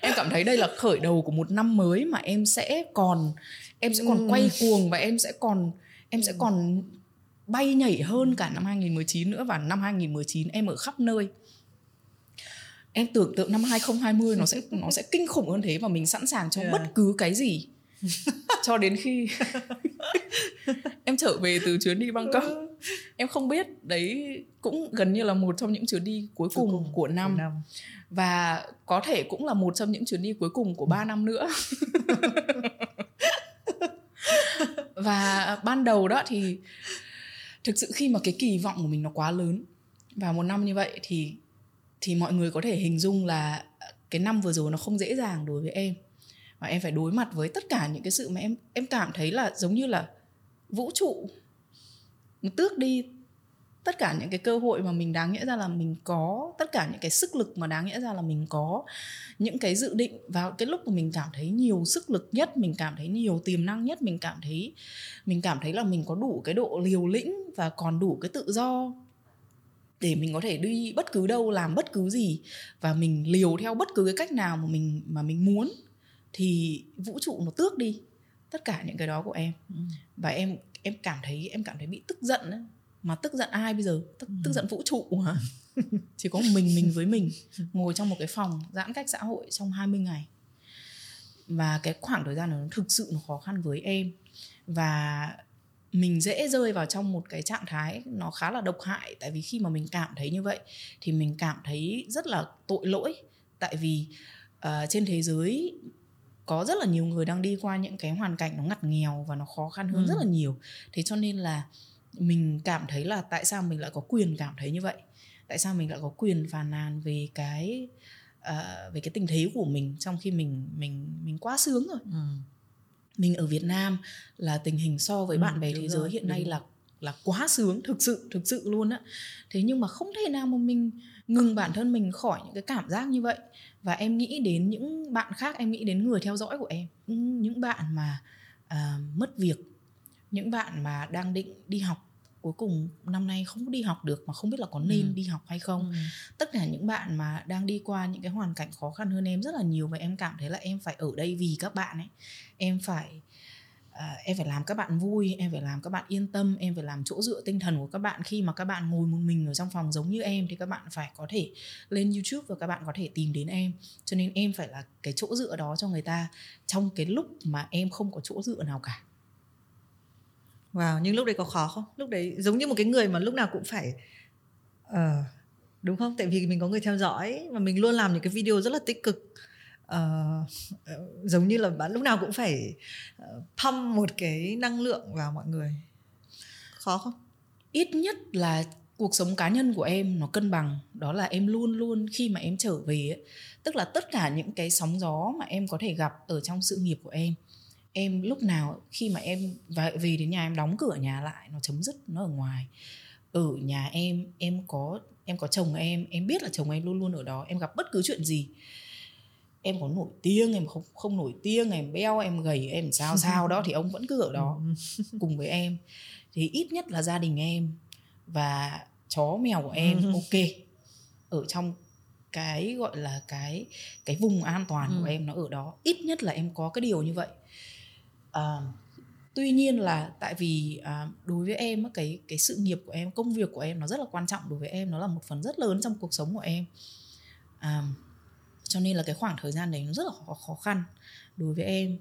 em cảm thấy đây là khởi đầu của một năm mới mà em sẽ còn em sẽ còn ừ. quay cuồng và em sẽ còn em sẽ ừ. còn bay nhảy hơn cả năm 2019 nữa và năm 2019 em ở khắp nơi em tưởng tượng năm 2020 nó sẽ nó sẽ kinh khủng hơn thế và mình sẵn sàng cho yeah. bất cứ cái gì <laughs> cho đến khi <laughs> em trở về từ chuyến đi Bangkok ừ. em không biết đấy cũng gần như là một trong những chuyến đi cuối cùng, cùng của, năm. năm và có thể cũng là một trong những chuyến đi cuối cùng của 3 năm nữa <laughs> và ban đầu đó thì thực sự khi mà cái kỳ vọng của mình nó quá lớn và một năm như vậy thì thì mọi người có thể hình dung là ờ, cái năm vừa rồi nó không dễ dàng đối với em. Và em phải đối mặt với tất cả những cái sự mà em em cảm thấy là giống như là vũ trụ nó tước đi tất cả những cái cơ hội mà mình đáng nghĩa ra là mình có, tất cả những cái sức lực mà đáng nghĩa ra là mình có. Những cái dự định vào cái lúc mà mình cảm thấy nhiều sức lực nhất, mình cảm thấy nhiều tiềm năng nhất, mình cảm thấy, mình cảm thấy là mình có đủ cái độ liều lĩnh và còn đủ cái tự do để mình có thể đi bất cứ đâu làm bất cứ gì và mình liều theo bất cứ cái cách nào mà mình mà mình muốn thì vũ trụ nó tước đi tất cả những cái đó của em ừ. và em em cảm thấy em cảm thấy bị tức giận ấy. mà tức giận ai bây giờ tức, ừ. tức giận vũ trụ hả <laughs> chỉ có mình mình với mình ngồi trong một cái phòng giãn cách xã hội trong 20 ngày và cái khoảng thời gian nó thực sự nó khó khăn với em và mình dễ rơi vào trong một cái trạng thái nó khá là độc hại. Tại vì khi mà mình cảm thấy như vậy thì mình cảm thấy rất là tội lỗi. Tại vì uh, trên thế giới có rất là nhiều người đang đi qua những cái hoàn cảnh nó ngặt nghèo và nó khó khăn hơn ừ. rất là nhiều. Thế cho nên là mình cảm thấy là tại sao mình lại có quyền cảm thấy như vậy? Tại sao mình lại có quyền phàn nàn về cái uh, về cái tình thế của mình trong khi mình mình mình quá sướng rồi? Ừ. mình ở Việt Nam là tình hình so với ừ, bạn bè thế giới hiện nay là là quá sướng thực sự thực sự luôn á. Thế nhưng mà không thể nào mà mình ngừng bản thân mình khỏi những cái cảm giác như vậy. Và em nghĩ đến những bạn khác em nghĩ đến người theo dõi của em. Những bạn mà uh, mất việc những bạn mà đang định đi học cuối cùng năm nay không đi học được mà không biết là có nên ừ. đi học hay không. Ừ. tất cả những bạn mà đang đi qua những cái hoàn cảnh khó khăn hơn em rất là nhiều và em cảm thấy là em phải ở đây vì các bạn ấy. Em phải à, em phải làm các bạn vui em phải làm các bạn yên tâm em phải làm chỗ dựa tinh thần của các bạn. Khi mà các bạn ngồi một mình ở trong phòng giống như em thì các bạn phải có thể lên youtube và các bạn có thể tìm đến em. Cho nên em phải là cái chỗ dựa đó cho người ta trong cái lúc mà em không có chỗ dựa nào cả Wow, nhưng lúc đấy có khó không? Lúc đấy giống như một cái người mà lúc nào cũng phải uh, đúng không? Tại vì mình có người theo dõi và mình luôn làm những cái video rất là tích cực uh, giống như là bạn lúc nào cũng phải uh, pump một cái năng lượng vào mọi người khó không ít nhất là cuộc sống cá nhân của em nó cân bằng đó là em luôn luôn khi mà em trở về ấy, tức là tất cả những cái sóng gió mà em có thể gặp ở trong sự nghiệp của em em lúc nào khi mà em về đến nhà em đóng cửa nhà lại nó chấm dứt nó ở ngoài ở nhà em em có em có chồng em em biết là chồng em luôn luôn ở đó em gặp bất cứ chuyện gì em có nổi tiếng em không không nổi tiếng em beo em gầy em sao <laughs> sao đó thì ông vẫn cứ ở đó ừ. <laughs> cùng với em thì ít nhất là gia đình em và chó mèo của em ừ. ok ở trong cái gọi là cái cái vùng an toàn của ừ. em nó ở đó ít nhất là em có cái điều như vậy à, tuy nhiên là tại vì à, đối với em cái cái sự nghiệp của em công việc của em nó rất là quan trọng đối với em nó là một phần rất lớn trong cuộc sống của em. À, cho nên là cái khoảng thời gian đấy nó rất là khó, khó khăn đối với em.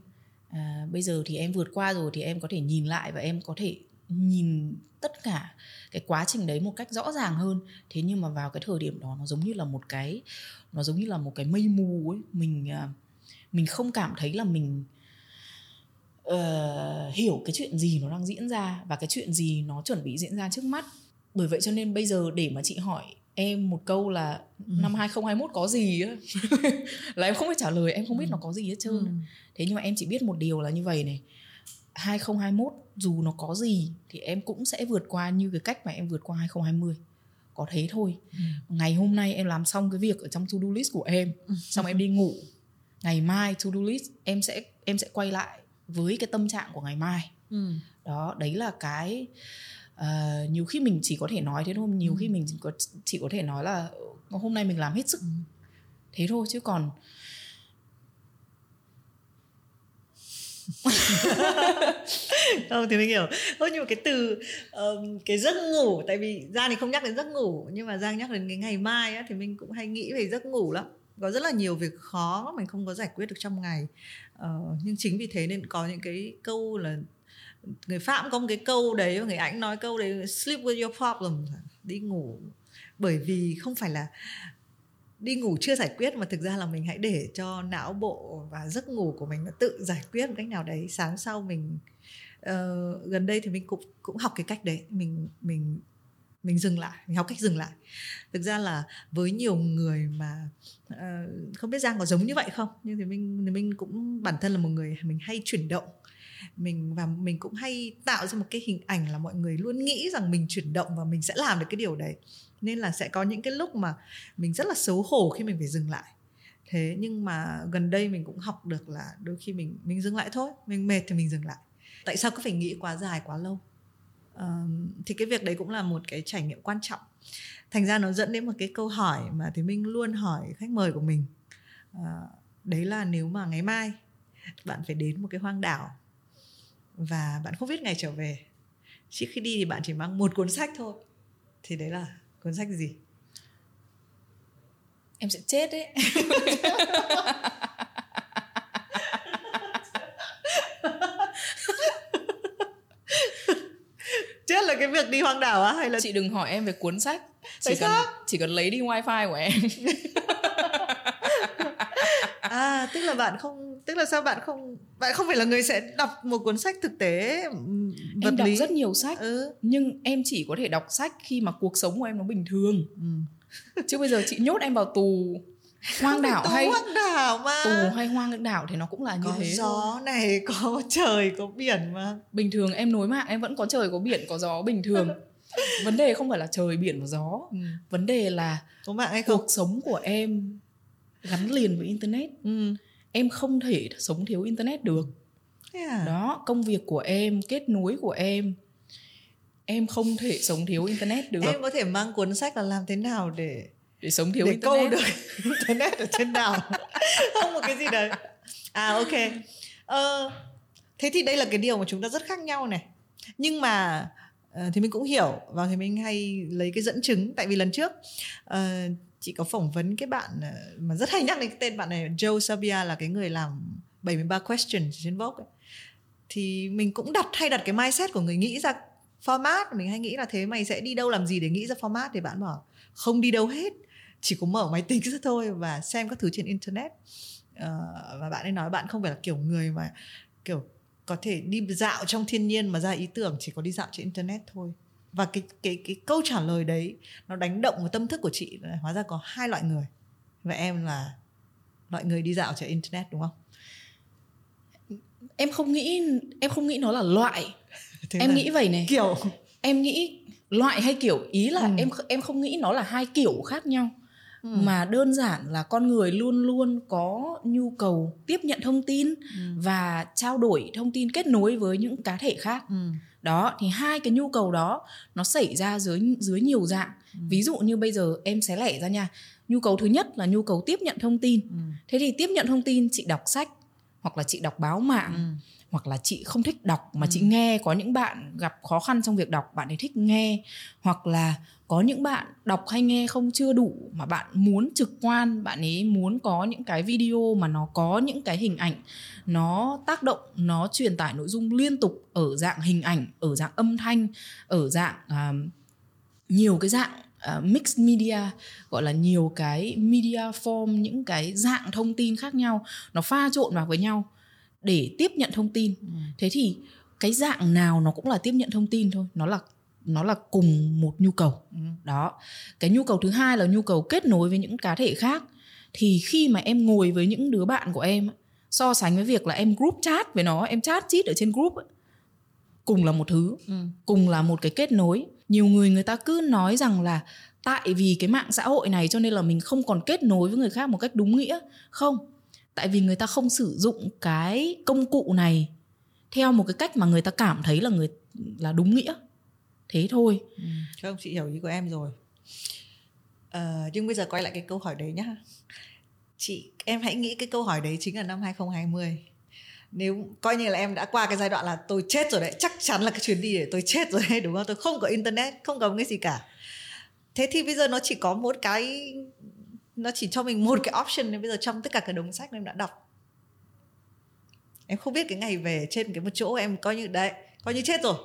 À, bây giờ thì em vượt qua rồi thì em có thể nhìn lại và em có thể nhìn tất cả cái quá trình đấy một cách rõ ràng hơn. Thế nhưng mà vào cái thời điểm đó nó giống như là một cái nó giống như là một cái mây mù ấy. Mình à, mình không cảm thấy là mình uh, hiểu cái chuyện gì nó đang diễn ra và cái chuyện gì nó chuẩn bị diễn ra trước mắt bởi vậy cho nên bây giờ để mà chị hỏi em một câu là ừ. năm 2021 có gì á <laughs> là em không biết trả lời em không biết ừ. nó có gì hết trơn ừ. thế nhưng mà em chỉ biết một điều là như vậy này 2021 dù nó có gì thì em cũng sẽ vượt qua như cái cách mà em vượt qua 2020 có thế thôi ừ. ngày hôm nay em làm xong cái việc ở trong to do list của em ừ. xong em đi ngủ ngày mai to do list em sẽ em sẽ quay lại với cái tâm trạng của ngày mai ừ. đó đấy là cái uh, nhiều khi mình chỉ có thể nói thế thôi nhiều ừ. khi mình chỉ có chỉ có thể nói là hôm nay mình làm hết sức ừ. thế thôi chứ còn <laughs> không thì mình hiểu thôi nhưng mà cái từ um, cái giấc ngủ tại vì giang thì không nhắc đến giấc ngủ nhưng mà giang nhắc đến cái ngày mai á, thì mình cũng hay nghĩ về giấc ngủ lắm có rất là nhiều việc khó mình không có giải quyết được trong ngày Ờ, nhưng chính vì thế nên có những cái câu là người phạm có một cái câu đấy người anh nói câu đấy sleep with your problem. Đi ngủ. Bởi vì không phải là đi ngủ chưa giải quyết mà thực ra là mình hãy để cho não bộ và giấc ngủ của mình nó tự giải quyết một cách nào đấy. Sáng sau mình uh, gần đây thì mình cũng cũng học cái cách đấy. Mình mình mình dừng lại mình học cách dừng lại. Thực ra là với nhiều người mà uh, không biết giang có giống như vậy không? Nhưng thì mình thì mình cũng bản thân là một người mình hay chuyển động. Mình và mình cũng hay tạo ra một cái hình ảnh là mọi người luôn nghĩ rằng mình chuyển động và mình sẽ làm được cái điều đấy. Nên là sẽ có những cái lúc mà mình rất là xấu hổ khi mình phải dừng lại. Thế nhưng mà gần đây mình cũng học được là đôi khi mình mình dừng lại thôi mình mệt thì mình dừng lại. Tại sao cứ phải nghĩ quá dài quá lâu? Thì cái việc đấy cũng là một cái trải nghiệm quan trọng. Thành ra nó dẫn đến một cái câu hỏi mà thì mình luôn hỏi khách mời của mình. Uh, đấy là nếu mà ngày mai bạn phải đến một cái hoang đảo và bạn không biết ngày trở về trước khi đi thì bạn chỉ mang một cuốn sách thôi thì đấy là cuốn sách gì? Em sẽ chết đấy <laughs> chết là cái việc đi hoang đảo á hay là chị đừng hỏi em về cuốn sách chỉ cần chỉ cần lấy đi wifi của em <laughs> à tức là bạn không tức là sao bạn không bạn không phải là người sẽ đọc một cuốn sách thực tế vật em đọc lý. rất nhiều sách ừ. nhưng em chỉ có thể đọc sách khi mà cuộc sống của em nó bình thường ừ. chứ bây giờ chị nhốt em vào tù <laughs> hoang đảo hay hoang đảo mà. Tù hay hoang đảo thì nó cũng là như có thế gió này có trời có biển mà. Bình thường em nối mạng em vẫn có trời có biển có gió bình thường. <laughs> Vấn đề không phải là trời biển và gió. Ừ. vấn đề là có mạng hay không? cuộc sống của em gắn liền với internet. Ừ. em không thể sống thiếu internet được. Yeah. đó công việc của em kết nối của em em không thể sống thiếu internet được. Em có thể mang cuốn sách là làm thế nào để để sống thiếu để internet. câu được <laughs> internet ở trên nào <laughs> không một cái gì đấy. À ok. Ờ, thế thì đây là cái điều mà chúng ta rất khác nhau này. Nhưng mà uh, thì mình cũng hiểu và thì mình hay lấy cái dẫn chứng. Tại vì lần trước uh, chị có phỏng vấn cái bạn ờ, mà rất hay nhắc đến cái tên bạn này Joe Sabia là cái người làm 73 questions trên Vogue ấy. thì mình cũng đặt hay đặt cái mindset của người nghĩ ra format. Mình hay nghĩ là thế mày sẽ đi đâu làm gì để nghĩ ra format? Thì bạn bảo không đi đâu hết chỉ có mở máy tính ra thôi và xem các thứ trên internet. Uh, và bạn ấy nói bạn không phải là kiểu người mà kiểu có thể đi dạo trong thiên nhiên mà ra ý tưởng chỉ có đi dạo trên internet thôi. Và cái cái cái câu trả lời đấy nó đánh động vào tâm thức của chị là hóa ra có hai loại người. Và em là loại người đi dạo trên internet đúng không? Em không nghĩ em không nghĩ nó là loại. <laughs> Thế em nghĩ vậy này. kiểu em nghĩ loại hay kiểu ý là ừ. em em không nghĩ nó là hai kiểu khác nhau ừ. mà đơn giản là con người luôn luôn có nhu cầu tiếp nhận thông tin ừ. và trao đổi thông tin kết nối với những cá thể khác ừ đó thì hai cái nhu cầu đó nó xảy ra dưới dưới nhiều dạng ừ. ví dụ như bây giờ em xé lẻ ra nha nhu cầu thứ nhất là nhu cầu tiếp nhận thông tin ừ. thế thì tiếp nhận thông tin chị đọc sách hoặc là chị đọc báo mạng ừ. hoặc là chị không thích đọc mà ừ. chị nghe có những bạn gặp khó khăn trong việc đọc bạn ấy thích nghe hoặc là có những bạn đọc hay nghe không chưa đủ mà bạn muốn trực quan bạn ấy muốn có những cái video mà nó có những cái hình ảnh nó tác động nó truyền tải nội dung liên tục ở dạng hình ảnh ở dạng âm thanh ở dạng uh, nhiều cái dạng uh, mixed media gọi là nhiều cái media form những cái dạng thông tin khác nhau nó pha trộn vào với nhau để tiếp nhận thông tin ừ. thế thì cái dạng nào nó cũng là tiếp nhận thông tin thôi nó là nó là cùng một nhu cầu. Ừ. đó. Cái nhu cầu thứ hai là nhu cầu kết nối với những cá thể khác. Thì khi mà em ngồi với những đứa bạn của em so sánh với việc là em group chat với nó em chat chít ở trên group cùng là một thứ ừ. cùng là một cái kết nối. Nhiều người người ta cứ nói rằng là tại vì cái mạng xã hội này cho nên là mình không còn kết nối với người khác một cách đúng nghĩa. Không. Tại vì người ta không sử dụng cái công cụ này theo một cái cách mà người ta cảm thấy là người là đúng nghĩa thế thôi. Ừ. không chị hiểu ý của em rồi. À, nhưng bây giờ quay lại cái câu hỏi đấy nhá. Chị em hãy nghĩ cái câu hỏi đấy chính là năm 2020 nếu coi như là em đã qua cái giai đoạn là tôi chết rồi đấy. Chắc chắn là cái chuyến đi để tôi chết rồi đấy đúng không? Tôi không có internet không có cái gì cả. Thế thì bây giờ nó chỉ có một cái nó chỉ cho mình một cái option nên bây giờ trong tất cả cái đống sách em đã đọc. Em không biết cái ngày về trên cái một chỗ em coi như đấy coi như chết rồi.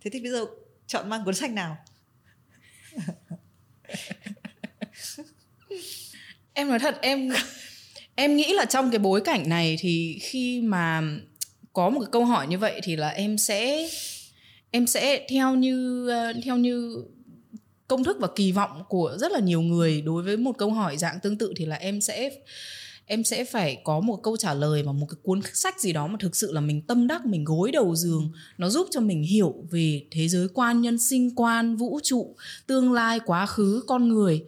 Thế thì bây giờ chọn mang cuốn sách nào? <laughs> Em nói thật, em em nghĩ là trong cái bối cảnh này thì khi mà có một cái câu hỏi như vậy thì là em sẽ em sẽ theo như ờ, theo như công thức và kỳ vọng của rất là nhiều người đối với một câu hỏi dạng tương tự thì là em sẽ em sẽ phải có một câu trả lời và một cái cuốn sách gì đó mà thực sự là mình tâm đắc, mình gối đầu giường. Nó giúp cho mình hiểu về thế giới quan nhân sinh, quan vũ trụ, tương lai, quá khứ, con người.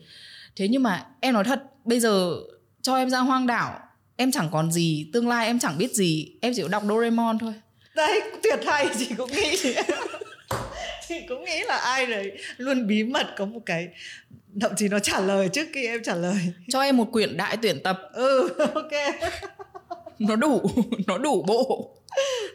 Thế nhưng mà em nói thật, bây giờ cho em ra hoang đảo, em chẳng còn gì, tương lai em chẳng biết gì, em chỉ có đọc Doraemon thôi. Đấy, tuyệt hay chị cũng nghĩ <laughs> chị cũng nghĩ là ai đấy luôn bí mật có một cái thậm chí nó trả lời trước khi em trả lời. Cho em một quyển đại tuyển tập. Ừ ok. Nó đủ nó đủ bộ.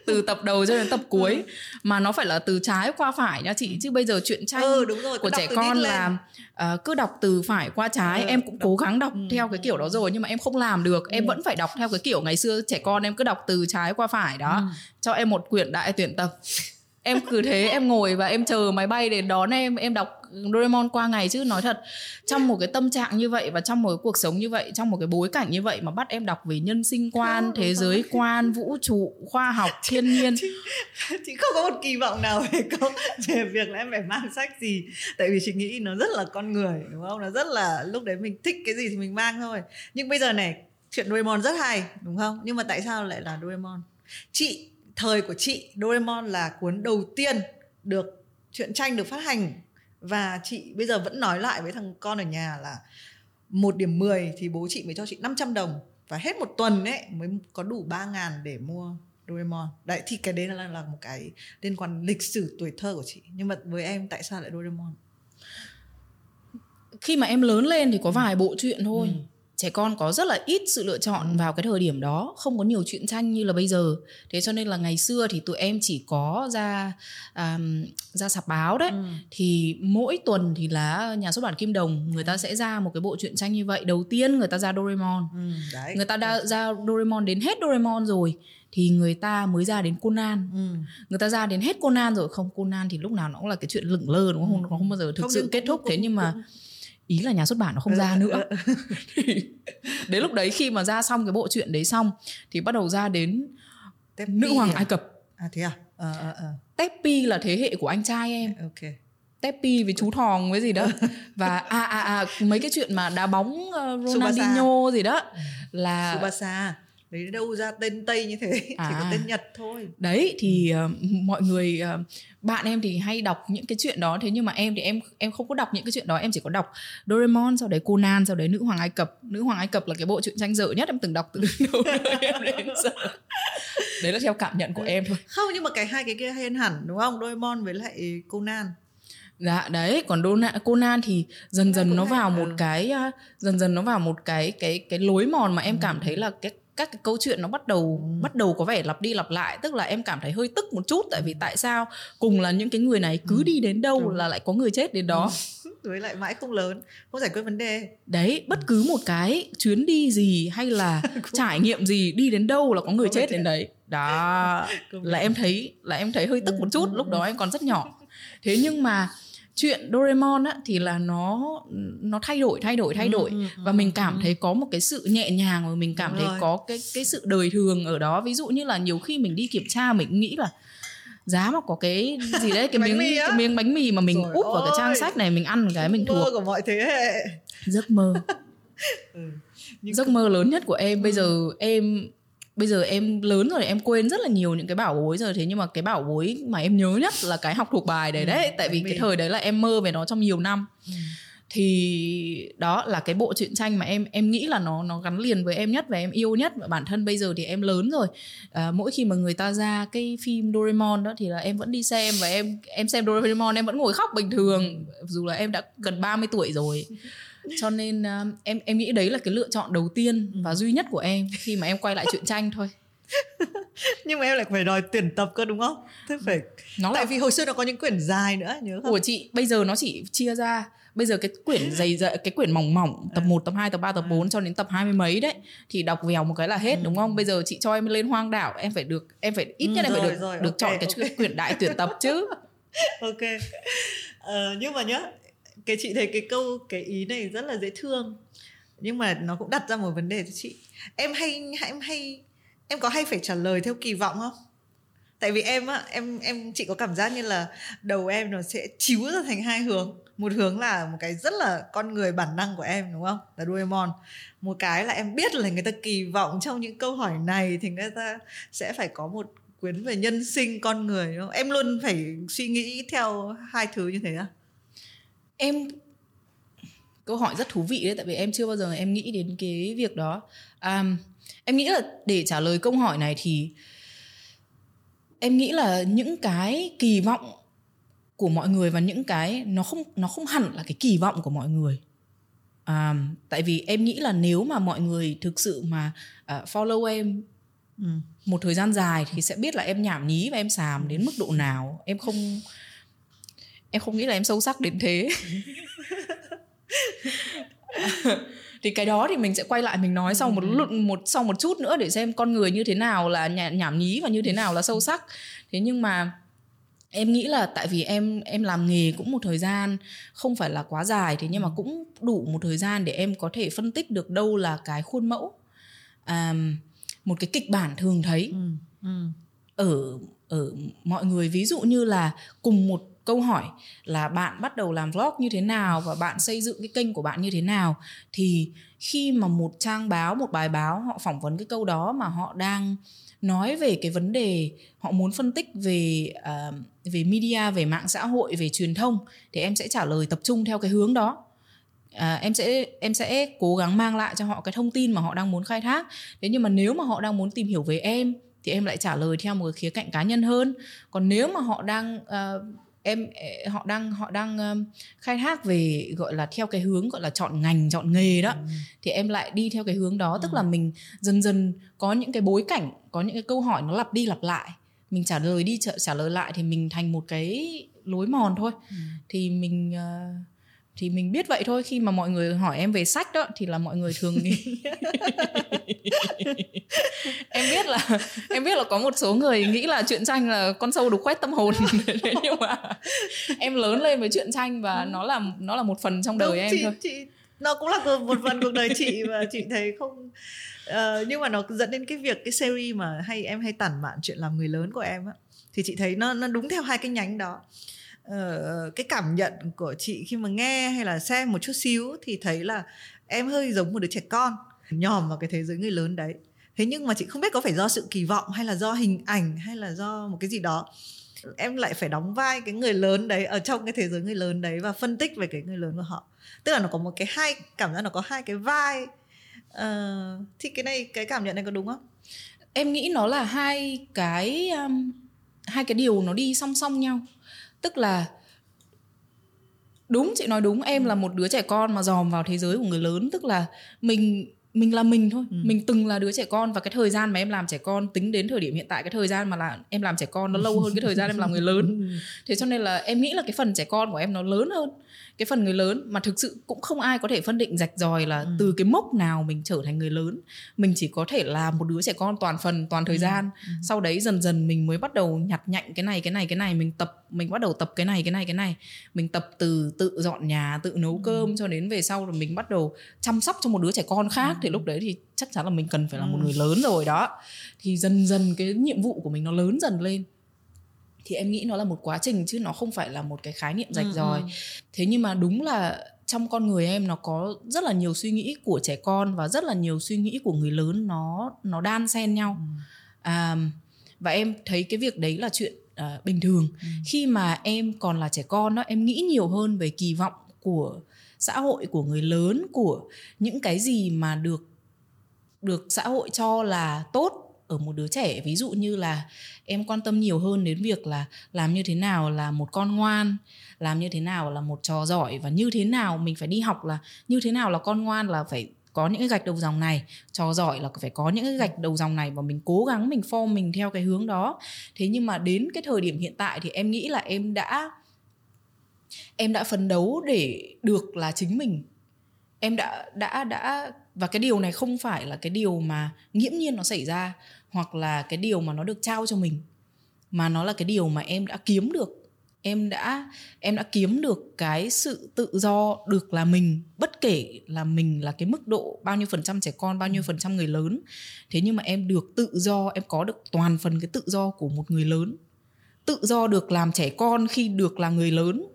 Từ tập đầu cho đến tập cuối. Ừ. mà nó phải là từ trái qua phải nha chị. Chứ bây giờ chuyện tranh ừ, đúng rồi, của trẻ con là uh, cứ đọc từ phải qua trái. Ừ, em cũng đọc. cố gắng đọc ừ. theo cái kiểu đó rồi nhưng mà em không làm được. Ừ. em vẫn phải đọc theo cái kiểu ngày xưa trẻ con em cứ đọc từ trái qua phải đó. Ừ. cho em một quyển đại tuyển tập. Em cứ thế em ngồi và em chờ máy bay để đón em. Em đọc Doraemon qua ngày chứ nói thật trong một cái tâm trạng như vậy và trong một cái cuộc sống như vậy trong một cái bối cảnh như vậy mà bắt em đọc về nhân sinh quan không, thế giới quan vũ trụ khoa học thiên nhiên. <laughs> Chị, chị không có một kỳ vọng nào về câu về việc là em phải mang sách gì. Tại vì chị nghĩ nó rất là con người đúng không? Nó rất là lúc đấy mình thích cái gì thì mình mang thôi. Nhưng bây giờ này chuyện Doraemon rất hay đúng không? Nhưng mà tại sao lại là Doraemon? Chị thời của chị Doraemon là cuốn đầu tiên được truyện tranh được phát hành và chị bây giờ vẫn nói lại với thằng con ở nhà là một điểm 10 thì bố chị mới cho chị 500 đồng và hết một tuần ấy mới có đủ 3 ngàn để mua Doraemon. Đấy thì cái đấy là là một cái liên quan lịch sử tuổi thơ của chị. Nhưng mà với em tại sao lại Doraemon? Khi mà em lớn lên thì có vài bộ truyện thôi. Ừ trẻ con có rất là ít sự lựa chọn vào cái thời điểm đó không có nhiều truyện tranh như là bây giờ thế cho nên là ngày xưa thì tụi em chỉ có ra um, ra sạp báo đấy ừ. thì mỗi tuần thì là nhà xuất bản kim đồng người ta sẽ ra một cái bộ truyện tranh như vậy đầu tiên người ta ra Doraemon ừ, đấy. người ta đã ra Doraemon đến hết Doraemon rồi thì người ta mới ra đến Conan ừ. người ta ra đến hết Conan rồi không Conan thì lúc nào nó cũng là cái chuyện lửng lơ đúng không ừ. nó không bao giờ thực không sự kết thúc thế nhưng mà ý là nhà xuất bản nó không ra nữa. <laughs> đến lúc đấy khi mà ra xong cái bộ truyện đấy xong thì bắt đầu ra đến Tepi nữ hoàng à? ai cập. À thế à? Ờ ờ ờ. Tepi là thế hệ của anh trai em. Ok. Tepi với chú Thòng với gì đó. <laughs> Và à à à mấy cái chuyện mà đá bóng uh, Ronaldinho Subasa. gì đó ừ. là Subasa đấy đâu ra tên tây như thế à, <laughs> chỉ có à. tên nhật thôi. Đấy thì uh, mọi người uh, bạn em thì hay đọc những cái chuyện đó thế nhưng mà em thì em em không có đọc những cái chuyện đó em chỉ có đọc Doraemon sau đấy Conan sau đấy nữ hoàng Ai Cập. Nữ hoàng Ai Cập là cái bộ truyện tranh dở nhất em từng đọc từ <laughs> đầu em đến giờ. Đấy là theo cảm nhận của em thôi. Không nhưng mà cái hai cái kia hay hơn hẳn đúng không? Doraemon với lại Conan. Dạ đấy, còn Dona, Conan thì dần dần nó vào một cái dần dần nó vào một cái cái cái lối mòn mà em cảm thấy là cái các cái câu chuyện nó bắt đầu ừ. bắt đầu có vẻ lặp đi lặp lại tức là em cảm thấy hơi tức một chút tại vì tại sao cùng là những cái người này cứ ừ. đi đến đâu Đúng. là lại có người chết đến đó ừ. <laughs> với lại mãi không lớn không giải quyết vấn đề đấy bất cứ một cái chuyến đi gì hay là <laughs> trải nghiệm gì đi đến đâu là có người chết đến đấy đó <laughs> là em thấy là em thấy hơi tức một chút lúc đó em còn rất nhỏ thế nhưng mà chuyện Doraemon á thì là nó nó thay đổi thay đổi thay đổi ừ, ừ, và mình cảm ừ. thấy có một cái sự nhẹ nhàng và mình cảm Đúng thấy rồi. có cái cái sự đời thường ở đó ví dụ như là nhiều khi mình đi kiểm tra mình nghĩ là giá mà có cái gì đấy cái <laughs> miếng cái miếng bánh mì mà mình Rồi úp ơi. vào cái trang sách này mình ăn cái mình thuộc của mọi thế hệ giấc mơ <laughs> ừ. giấc mơ lớn nhất của em bây giờ em bây giờ em lớn rồi em quên rất là nhiều những cái bảo bối rồi thế nhưng mà cái bảo bối mà em nhớ nhất là cái học thuộc bài đấy đấy. Ừ, tại vì cái thời đấy là em mơ về nó trong nhiều năm. Ừ. thì đó là cái bộ truyện tranh mà em em nghĩ là nó nó gắn liền với em nhất và em yêu nhất. Và bản thân bây giờ thì em lớn rồi. À, mỗi khi mà người ta ra cái phim Doraemon đó thì là em vẫn đi xem và em em xem Doraemon em vẫn ngồi khóc bình thường. Dù là em đã gần 30 tuổi rồi cho nên uh, em em nghĩ đấy là cái lựa chọn đầu tiên và duy nhất của em khi mà em quay lại truyện tranh thôi <laughs> nhưng mà em lại phải đòi tuyển tập cơ đúng không thế phải nó tại là... vì hồi xưa nó có những quyển dài nữa nhớ không của chị bây giờ nó chỉ chia ra bây giờ cái quyển <laughs> dày dày cái quyển mỏng mỏng tập 1, tập 2, tập 3, tập 4 cho đến tập hai mươi mấy đấy thì đọc vèo một cái là hết ừ. đúng không? Bây giờ chị cho em lên hoang đảo em phải được em phải ít nhất ừ, em phải được rồi, được okay, chọn cái <laughs> quyển đại tuyển tập chứ. ok. Ờ, nhưng mà nhá cái chị thấy cái câu, cái ý này rất là dễ thương. Nhưng mà nó cũng đặt ra một vấn đề cho chị. Em hay em hay, em có hay phải trả lời theo kỳ vọng không? Tại vì em á, em em, chị có cảm giác như là đầu em nó sẽ chiếu ra thành hai hướng. Một hướng là một cái rất là con người bản năng của em, đúng không? Là Doraemon. Một cái là em biết là người ta kỳ vọng trong những câu hỏi này thì người ta sẽ phải có một quyến về nhân sinh, con người, đúng không? Em luôn phải suy nghĩ theo hai thứ như thế à em câu hỏi rất thú vị đấy tại vì em chưa bao giờ em nghĩ đến cái việc đó. À, em nghĩ là để trả lời câu hỏi này thì em nghĩ là những cái kỳ vọng của mọi người và những cái nó không nó không hẳn là cái kỳ vọng của mọi người. À, tại vì em nghĩ là nếu mà mọi người thực sự mà uh, follow em ừ. một thời gian dài thì sẽ biết là em nhảm nhí và em xàm đến mức độ nào. Em không em không nghĩ là em sâu sắc đến thế. Thì cái đó thì mình sẽ quay lại mình nói sau một lúc một sau một chút nữa để xem con người như thế nào là nhảm nhí và như thế nào là sâu sắc. Thế nhưng mà em nghĩ là tại vì em em làm nghề cũng một thời gian không phải là quá dài thế nhưng mà cũng đủ một thời gian để em có thể phân tích được đâu là cái khuôn mẫu à, một cái kịch bản thường thấy. Ừ, ừ. ở ở mọi người ví dụ như là cùng một câu hỏi là bạn bắt đầu làm vlog như thế nào và bạn xây dựng cái kênh của bạn như thế nào thì khi mà một trang báo một bài báo họ phỏng vấn cái câu đó mà họ đang nói về cái vấn đề họ muốn phân tích về uh, về media về mạng xã hội về truyền thông thì em sẽ trả lời tập trung theo cái hướng đó. À, em sẽ em sẽ cố gắng mang lại cho họ cái thông tin mà họ đang muốn khai thác. Thế nhưng mà nếu mà họ đang muốn tìm hiểu về em thì em lại trả lời theo một cái khía cạnh cá nhân hơn. Còn nếu mà họ đang uh, em họ đang họ đang um, khai thác về gọi là theo cái hướng gọi là chọn ngành chọn nghề đó ừ. thì em lại đi theo cái hướng đó ừ. tức là mình dần dần có những cái bối cảnh có những cái câu hỏi nó lặp đi lặp lại mình trả lời đi trả, trả lời lại thì mình thành một cái lối mòn thôi ừ. thì mình uh, thì mình biết vậy thôi khi mà mọi người hỏi em về sách đó thì là mọi người thường nghĩ. <laughs> Em biết là em biết là có một số người nghĩ là chuyện tranh là con sâu đục khoét tâm hồn. <laughs> Nhưng mà em lớn lên với chuyện tranh và nó là nó là một phần trong đời Đúng, em chị, thôi. chị nó cũng là một phần cuộc đời chị và chị thấy không uh, nhưng mà nó dẫn đến cái việc cái series mà hay em hay tản mạn chuyện làm người lớn của em á. Thì chị thấy nó nó đúng theo hai cái nhánh đó uh, cái cảm nhận của chị khi mà nghe hay là xem một chút xíu thì thấy là em hơi giống một đứa trẻ con nhòm vào cái thế giới người lớn đấy. Thế nhưng mà chị không biết có phải do sự kỳ vọng hay là do hình ảnh hay là do một cái gì đó. Em lại phải đóng vai cái người lớn đấy ở trong cái thế giới người lớn đấy và phân tích về cái người lớn của họ. Tức là nó có một cái hai cảm giác nó có hai cái vai. Uh, thì cái này cái cảm nhận này có đúng không? Em nghĩ nó là hai cái um, hai cái điều nó đi song song nhau tức là đúng chị nói đúng em là một đứa trẻ con mà dòm vào thế giới của người lớn tức là mình mình là mình thôi ừ. mình từng là đứa trẻ con và cái thời gian mà em làm trẻ con tính đến thời điểm hiện tại cái thời gian mà là em làm trẻ con nó lâu hơn cái thời gian em làm người lớn ừ. <laughs> thế cho nên là em nghĩ là cái phần trẻ con của em nó lớn hơn cái phần người lớn mà thực sự cũng không ai có thể phân định rạch ròi là ừ. từ cái mốc nào mình trở thành người lớn mình chỉ có thể là một đứa trẻ con toàn phần toàn thời ừ. gian ừ. sau đấy dần dần mình mới bắt đầu nhặt nhạnh cái này cái này cái này mình tập mình bắt đầu tập cái này cái này cái này mình tập từ tự dọn nhà tự nấu ừ. cơm cho đến về sau rồi mình bắt đầu chăm sóc cho một đứa trẻ con khác ừ. thì lúc đấy thì chắc chắn là mình cần phải là một ừ. người lớn rồi đó thì dần dần cái nhiệm vụ của mình nó lớn dần lên thì em nghĩ nó là một quá trình chứ nó không phải là một cái khái niệm rạch ừ, ròi ừ. thế nhưng mà đúng là trong con người em nó có rất là nhiều suy nghĩ của trẻ con và rất là nhiều suy nghĩ của người lớn nó nó đan xen nhau ừ. à, và em thấy cái việc đấy là chuyện uh, bình thường ừ. khi mà em còn là trẻ con đó em nghĩ nhiều hơn về kỳ vọng của xã hội của người lớn của những cái gì mà được được xã hội cho là tốt ở một đứa trẻ, ví dụ như là em quan tâm nhiều hơn đến việc là làm như thế nào là một con ngoan, làm như thế nào là một trò giỏi và như thế nào mình phải đi học là như thế nào là con ngoan là phải có những cái gạch đầu dòng này, trò giỏi là phải có những cái gạch đầu dòng này và mình cố gắng mình form mình theo cái hướng đó. Thế nhưng mà đến cái thời điểm hiện tại thì em nghĩ là em đã em đã phấn đấu để được là chính mình. Em đã đã đã và cái điều này không phải là cái điều mà nghiễm nhiên nó xảy ra hoặc là cái điều mà nó được trao cho mình mà nó là cái điều mà em đã kiếm được. Em đã em đã kiếm được cái sự tự do được là mình bất kể là mình là cái mức độ bao nhiêu phần trăm trẻ con bao nhiêu phần trăm người lớn. Thế nhưng mà em được tự do em có được toàn phần cái tự do của một người lớn. Tự do được làm trẻ con khi được là người lớn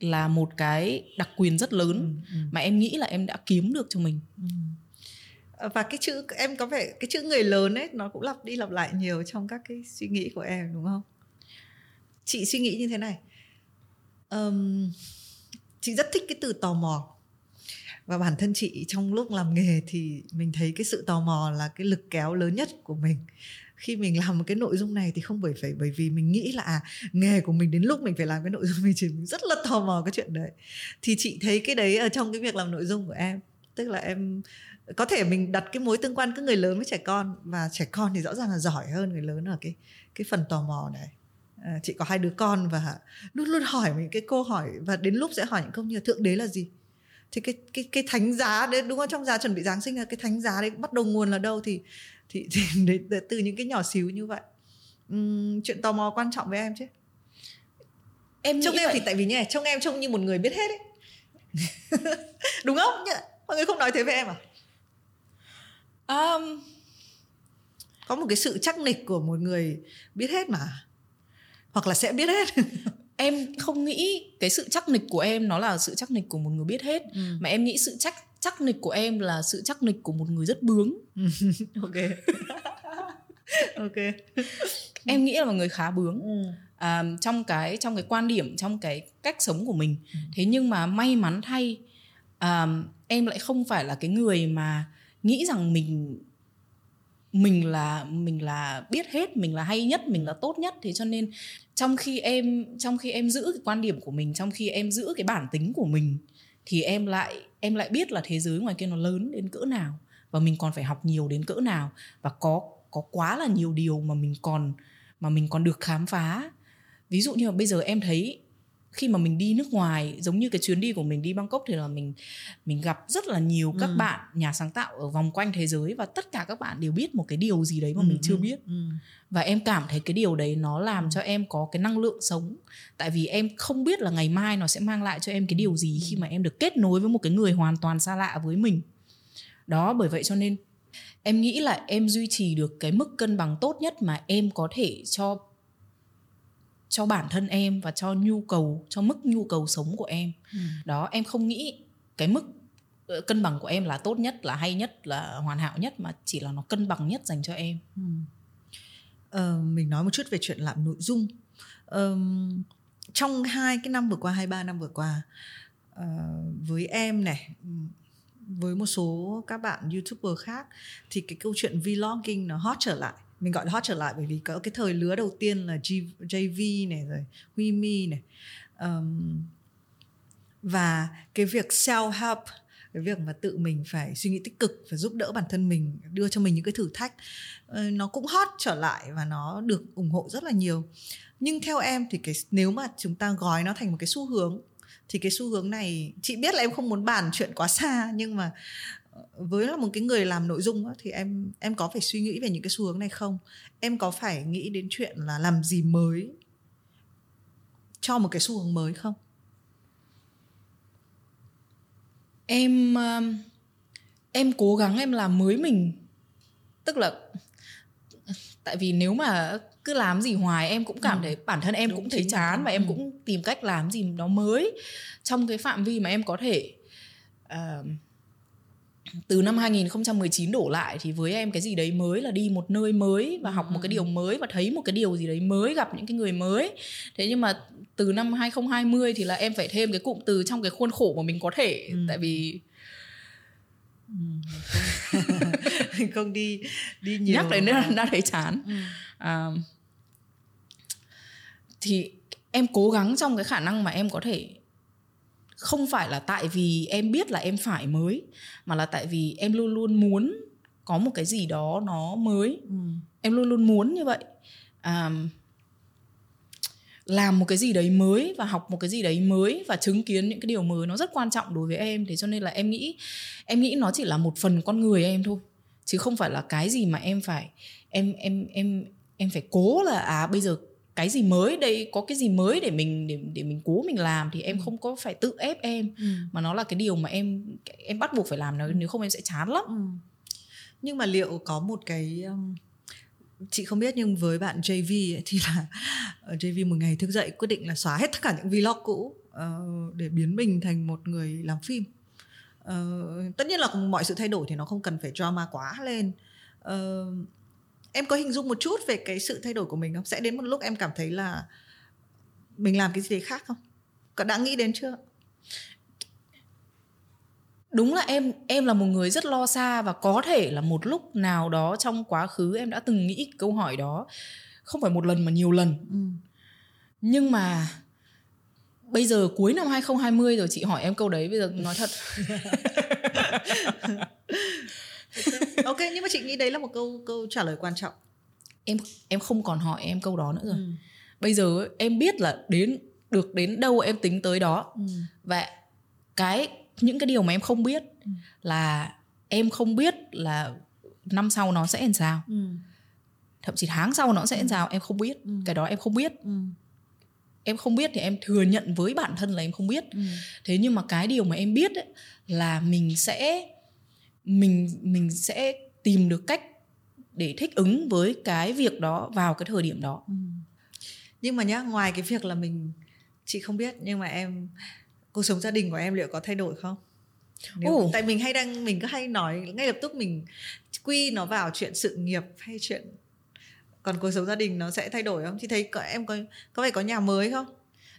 là một cái đặc quyền rất lớn ừ, ừ. mà em nghĩ là em đã kiếm được cho mình. Ừ Ờ, và cái chữ em có vẻ cái chữ người lớn ấy nó cũng lặp đi lặp lại nhiều trong các cái suy nghĩ của em đúng không? Chị suy nghĩ như thế này. Um, chị rất thích cái từ tò mò. Và bản thân chị trong lúc làm nghề thì mình thấy cái sự tò mò là cái lực kéo lớn nhất của mình. Khi mình làm một cái nội dung này thì không bởi phải bởi vì mình nghĩ là à, nghề của mình đến lúc mình phải làm cái nội dung mình chỉ rất là tò mò cái chuyện đấy. Thì chị thấy cái đấy ở trong cái việc làm nội dung của em tức là em có thể mình đặt cái mối tương quan cứ người lớn với trẻ con và trẻ con thì rõ ràng là giỏi hơn người lớn ở cái cái phần tò mò này. À, chị có hai đứa con và luôn luôn hỏi mình cái câu hỏi và đến lúc sẽ hỏi những câu như thượng đế là gì? Thì cái cái cái thánh giá đấy đúng không? Trong giá chuẩn bị giáng sinh là cái thánh giá đấy bắt đầu nguồn là đâu thì thì, <laughs> thì để, để, từ những cái nhỏ xíu như vậy. Uhm, chuyện tò mò quan trọng với em chứ? Em trông em vậy. thì tại vì như này trông em trông như một người biết hết ấy. <laughs> Đúng không? Mọi người không nói thế với em à um, có một cái sự chắc nịch của một người biết hết mà. Hoặc là sẽ biết hết. <laughs> Em không nghĩ cái sự chắc nịch của em nó là sự chắc nịch của một người biết hết. Ừ. mà em nghĩ sự chắc chắc nịch của em là sự chắc nịch của một người rất bướng. <laughs> Ok. <laughs> Ok. Em nghĩ là một người khá bướng. Ừ. à, trong cái trong cái quan điểm trong cái cách sống của mình. Ừ. thế nhưng mà may mắn thay à, em lại không phải là cái người mà nghĩ rằng mình mình là mình là biết hết, mình là hay nhất, mình là tốt nhất. Thế cho nên trong khi em, trong khi em giữ cái quan điểm của mình, trong khi em giữ cái bản tính của mình, thì em lại em lại biết là thế giới ngoài kia nó lớn đến cỡ nào và mình còn phải học nhiều đến cỡ nào và có có quá là nhiều điều mà mình còn, mà mình còn được khám phá. Ví dụ như là bây giờ em thấy khi mà mình đi nước ngoài giống như cái chuyến đi của mình đi Bangkok thì là mình mình gặp rất là nhiều các ừ. bạn nhà sáng tạo ở vòng quanh thế giới và tất cả các bạn đều biết một cái điều gì đấy mà ừ. mình chưa ừ, biết ừ. và em cảm thấy cái điều đấy nó làm ừ. cho em có cái năng lượng sống tại vì em không biết là ngày mai nó sẽ mang lại cho em cái điều gì khi mà em được kết nối với một cái người hoàn toàn xa lạ với mình đó bởi vậy cho nên em nghĩ là em duy trì được cái mức cân bằng tốt nhất mà em có thể cho cho bản thân em và cho nhu cầu cho mức nhu cầu sống của em ừ. đó em không nghĩ cái mức ờ, cân bằng của em là tốt nhất là hay nhất là hoàn hảo nhất mà chỉ là nó cân bằng nhất dành cho em ừ. ờ, mình nói một chút về chuyện làm nội dung ờ, trong hai cái năm vừa qua hai ba năm vừa qua uh, với em này với một số các bạn youtuber khác thì cái câu chuyện vlogging nó hot trở lại mình gọi là hot trở lại bởi vì có cái thời lứa đầu tiên là G, JV này rồi Huy Mi này. Um, và cái việc self help cái việc mà tự mình phải suy nghĩ tích cực và giúp đỡ bản thân mình đưa cho mình những cái thử thách ờ, nó cũng hot trở lại và nó được ủng hộ rất là nhiều. Nhưng theo em thì cái nếu mà chúng ta gói nó thành một cái xu hướng thì cái xu hướng này chị biết là em không muốn bàn chuyện quá xa nhưng mà với là một cái người làm nội dung đó, thì em em có phải suy nghĩ về những cái xu hướng này không em có phải nghĩ đến chuyện là làm gì mới cho một cái xu hướng mới không em em cố gắng em làm mới mình tức là tại vì nếu mà cứ làm gì hoài em cũng cảm ừ. thấy bản thân em Đúng cũng thấy chán và em ừ. cũng tìm cách làm gì đó mới trong cái phạm vi mà em có thể uh, từ năm 2019 đổ lại thì với em cái gì đấy mới là đi một nơi mới và học một cái điều mới và thấy một cái điều gì đấy mới gặp những cái người mới. Thế nhưng mà từ năm 2020 thì là em phải thêm cái cụm từ trong cái khuôn khổ mà mình có thể. Ừ. tại vì ừ, không, <laughs> không đi đi nhiều nhắc đến đã, đã thấy chán. Ừ. à, thì em cố gắng trong cái khả năng mà em có thể không phải là tại vì em biết là em phải mới mà là tại vì em luôn luôn muốn có một cái gì đó nó mới. Ừ. em luôn luôn muốn như vậy. À, làm một cái gì đấy mới và học một cái gì đấy mới và chứng kiến những cái điều mới nó rất quan trọng đối với em. Thế cho nên là em nghĩ em nghĩ nó chỉ là một phần con người em thôi chứ không phải là cái gì mà em phải em em em em phải cố là à bây giờ cái gì mới đây có cái gì mới để mình để để mình cố mình làm thì em ừ. không có phải tự ép em ừ. mà nó là cái điều mà em em bắt buộc phải làm nó nếu không em sẽ chán lắm ừ. nhưng mà liệu có một cái um, chị không biết nhưng với bạn JV ấy, thì là <laughs> ờ, JV một ngày thức dậy quyết định là xóa hết tất cả những vlog cũ uh, để biến mình thành một người làm phim uh, tất nhiên là mọi sự thay đổi thì nó không cần phải drama quá lên uh, em có hình dung một chút về cái sự thay đổi của mình không? Sẽ đến một lúc em cảm thấy là mình làm cái gì đấy khác không? Có đã nghĩ đến chưa? Đúng là em em là một người rất lo xa và có thể là một lúc nào đó trong quá khứ em đã từng nghĩ câu hỏi đó. Không phải một lần mà nhiều lần. Ừ. nhưng mà bây giờ cuối năm 2020 rồi chị hỏi em câu đấy bây giờ nói thật <laughs> <laughs> ok nhưng mà chị nghĩ đấy là một câu câu trả lời quan trọng em em không còn hỏi em câu đó nữa rồi ừ. bây giờ em biết là đến được đến đâu em tính tới đó ừ. và cái những cái điều mà em không biết ừ. là em không biết là năm sau nó sẽ làm sao ừ. thậm chí tháng sau nó sẽ làm ừ. sao em không biết ừ. cái đó em không biết ừ. em không biết thì em thừa nhận với bản thân là em không biết ừ. thế nhưng mà cái điều mà em biết ấy, là mình sẽ mình mình sẽ tìm được cách để thích ứng với cái việc đó vào cái thời điểm đó ừ. nhưng mà nhá ngoài cái việc là mình chị không biết nhưng mà em cuộc sống gia đình của em liệu có thay đổi không Nếu, uh. tại mình hay đang mình cứ hay nói ngay lập tức mình quy nó vào chuyện sự nghiệp hay chuyện còn cuộc sống gia đình nó sẽ thay đổi không chị thấy có, em có có phải có nhà mới không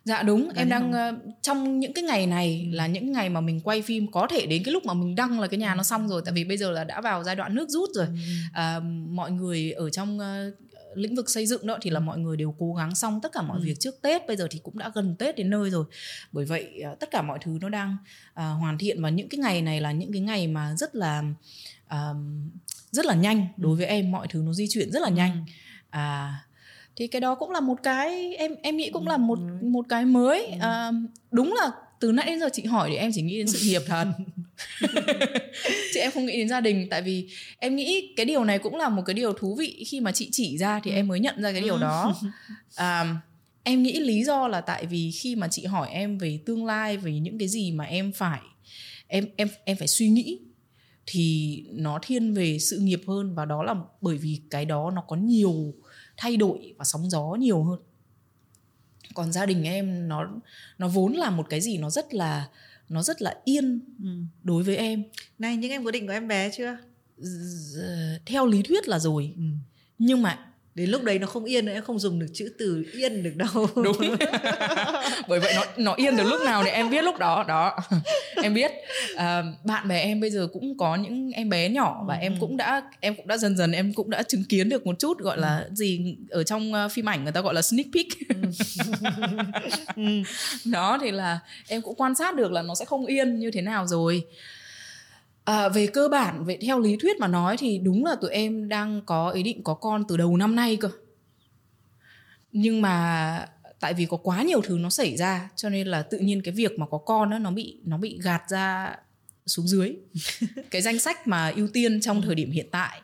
Dạ đúng, Đấy em đang uh, trong những cái ngày này ừ. là những ngày mà mình quay phim có thể đến cái lúc mà mình đăng là cái nhà nó xong rồi tại vì bây giờ là đã vào giai đoạn nước rút rồi. Ừ. Uh, mọi người ở trong uh, lĩnh vực xây dựng đó thì là mọi người đều cố gắng xong tất cả mọi ừ. việc trước Tết, bây giờ thì cũng đã gần Tết đến nơi rồi. Bởi vậy uh, tất cả mọi thứ nó đang uh, hoàn thiện và những cái ngày này là những cái ngày mà rất là uh, rất là nhanh đối với em, mọi thứ nó di chuyển rất là nhanh. À uh, thì cái đó cũng là một cái em em nghĩ cũng là một ừ. một cái mới. À, đúng là từ nãy đến giờ chị hỏi thì em chỉ nghĩ đến sự nghiệp thật. <laughs> Chị em không nghĩ đến gia đình tại vì em nghĩ cái điều này cũng là một cái điều thú vị. Khi mà chị chỉ ra thì em mới nhận ra cái điều đó. <laughs> À, em nghĩ lý do là tại vì khi mà chị hỏi em về tương lai về những cái gì mà em phải em em em phải suy nghĩ thì nó thiên về sự nghiệp hơn. Và đó là bởi vì cái đó nó có nhiều thay đổi và sóng gió nhiều hơn còn gia đình em nó nó vốn là một cái gì nó rất là nó rất là yên ừ. đối với em này nhưng em có định có em bé chưa theo lý thuyết là rồi ừ. nhưng mà đến lúc đấy nó không yên nữa em không dùng được chữ từ yên được đâu. <laughs> Đúng. <laughs> Bởi vậy nó nó yên được lúc nào thì em biết lúc đó đó. <laughs> Em biết. À, bạn bè em bây giờ cũng có những em bé nhỏ và ừ. em cũng đã em cũng đã dần dần em cũng đã chứng kiến được một chút gọi là ừ. gì ở trong uh, phim ảnh người ta gọi là sneak peek. Ừ. đó thì là em cũng quan sát được là nó sẽ không yên như thế nào rồi À, về cơ bản về theo lý thuyết mà nói thì đúng là tụi em đang có ý định có con từ đầu năm nay cơ. Nhưng mà tại vì có quá nhiều thứ nó xảy ra cho nên là tự nhiên cái việc mà có con đó, nó bị nó bị gạt ra xuống dưới. <laughs> Cái danh sách mà ưu tiên trong thời điểm hiện tại.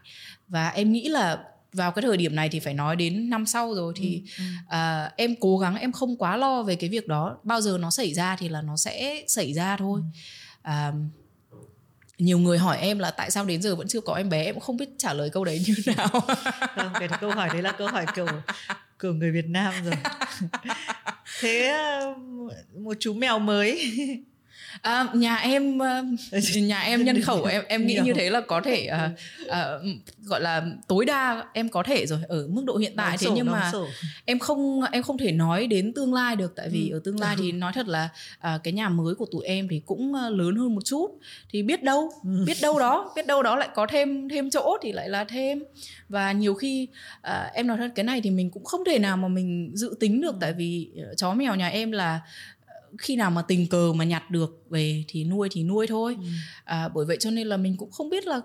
Và em nghĩ là vào cái thời điểm này thì phải nói đến năm sau rồi thì ừ, ừ. Uh, em cố gắng em không quá lo về cái việc đó. Bao giờ nó xảy ra thì là nó sẽ xảy ra thôi. Ừ. uh, nhiều người hỏi em là tại sao đến giờ vẫn chưa có em bé em cũng không biết trả lời câu đấy như nào. Không <laughs> cái câu hỏi đấy là câu hỏi kiểu của người Việt Nam rồi. <laughs> Thế ờ, một chú mèo mới À, nhà em ờ, <laughs> nhà em nhân khẩu em em nghĩ như thế là có thể uh, uh, gọi là tối đa em có thể rồi ở mức độ hiện tại đóng thế sổ, nhưng mà sổ. em không em không thể nói đến tương lai được tại vì ừ. ở tương lai thì nói thật là uh, cái nhà mới của tụi em thì cũng lớn hơn một chút thì biết đâu ừ. biết đâu đó biết đâu đó lại có thêm thêm chỗ thì lại là thêm và nhiều khi uh, em nói thật cái này thì mình cũng không thể nào mà mình dự tính được ừ. tại vì chó mèo nhà em là khi nào mà tình cờ mà nhặt được về thì nuôi thì nuôi thôi. Ừ. à, bởi vậy cho nên là mình cũng không biết là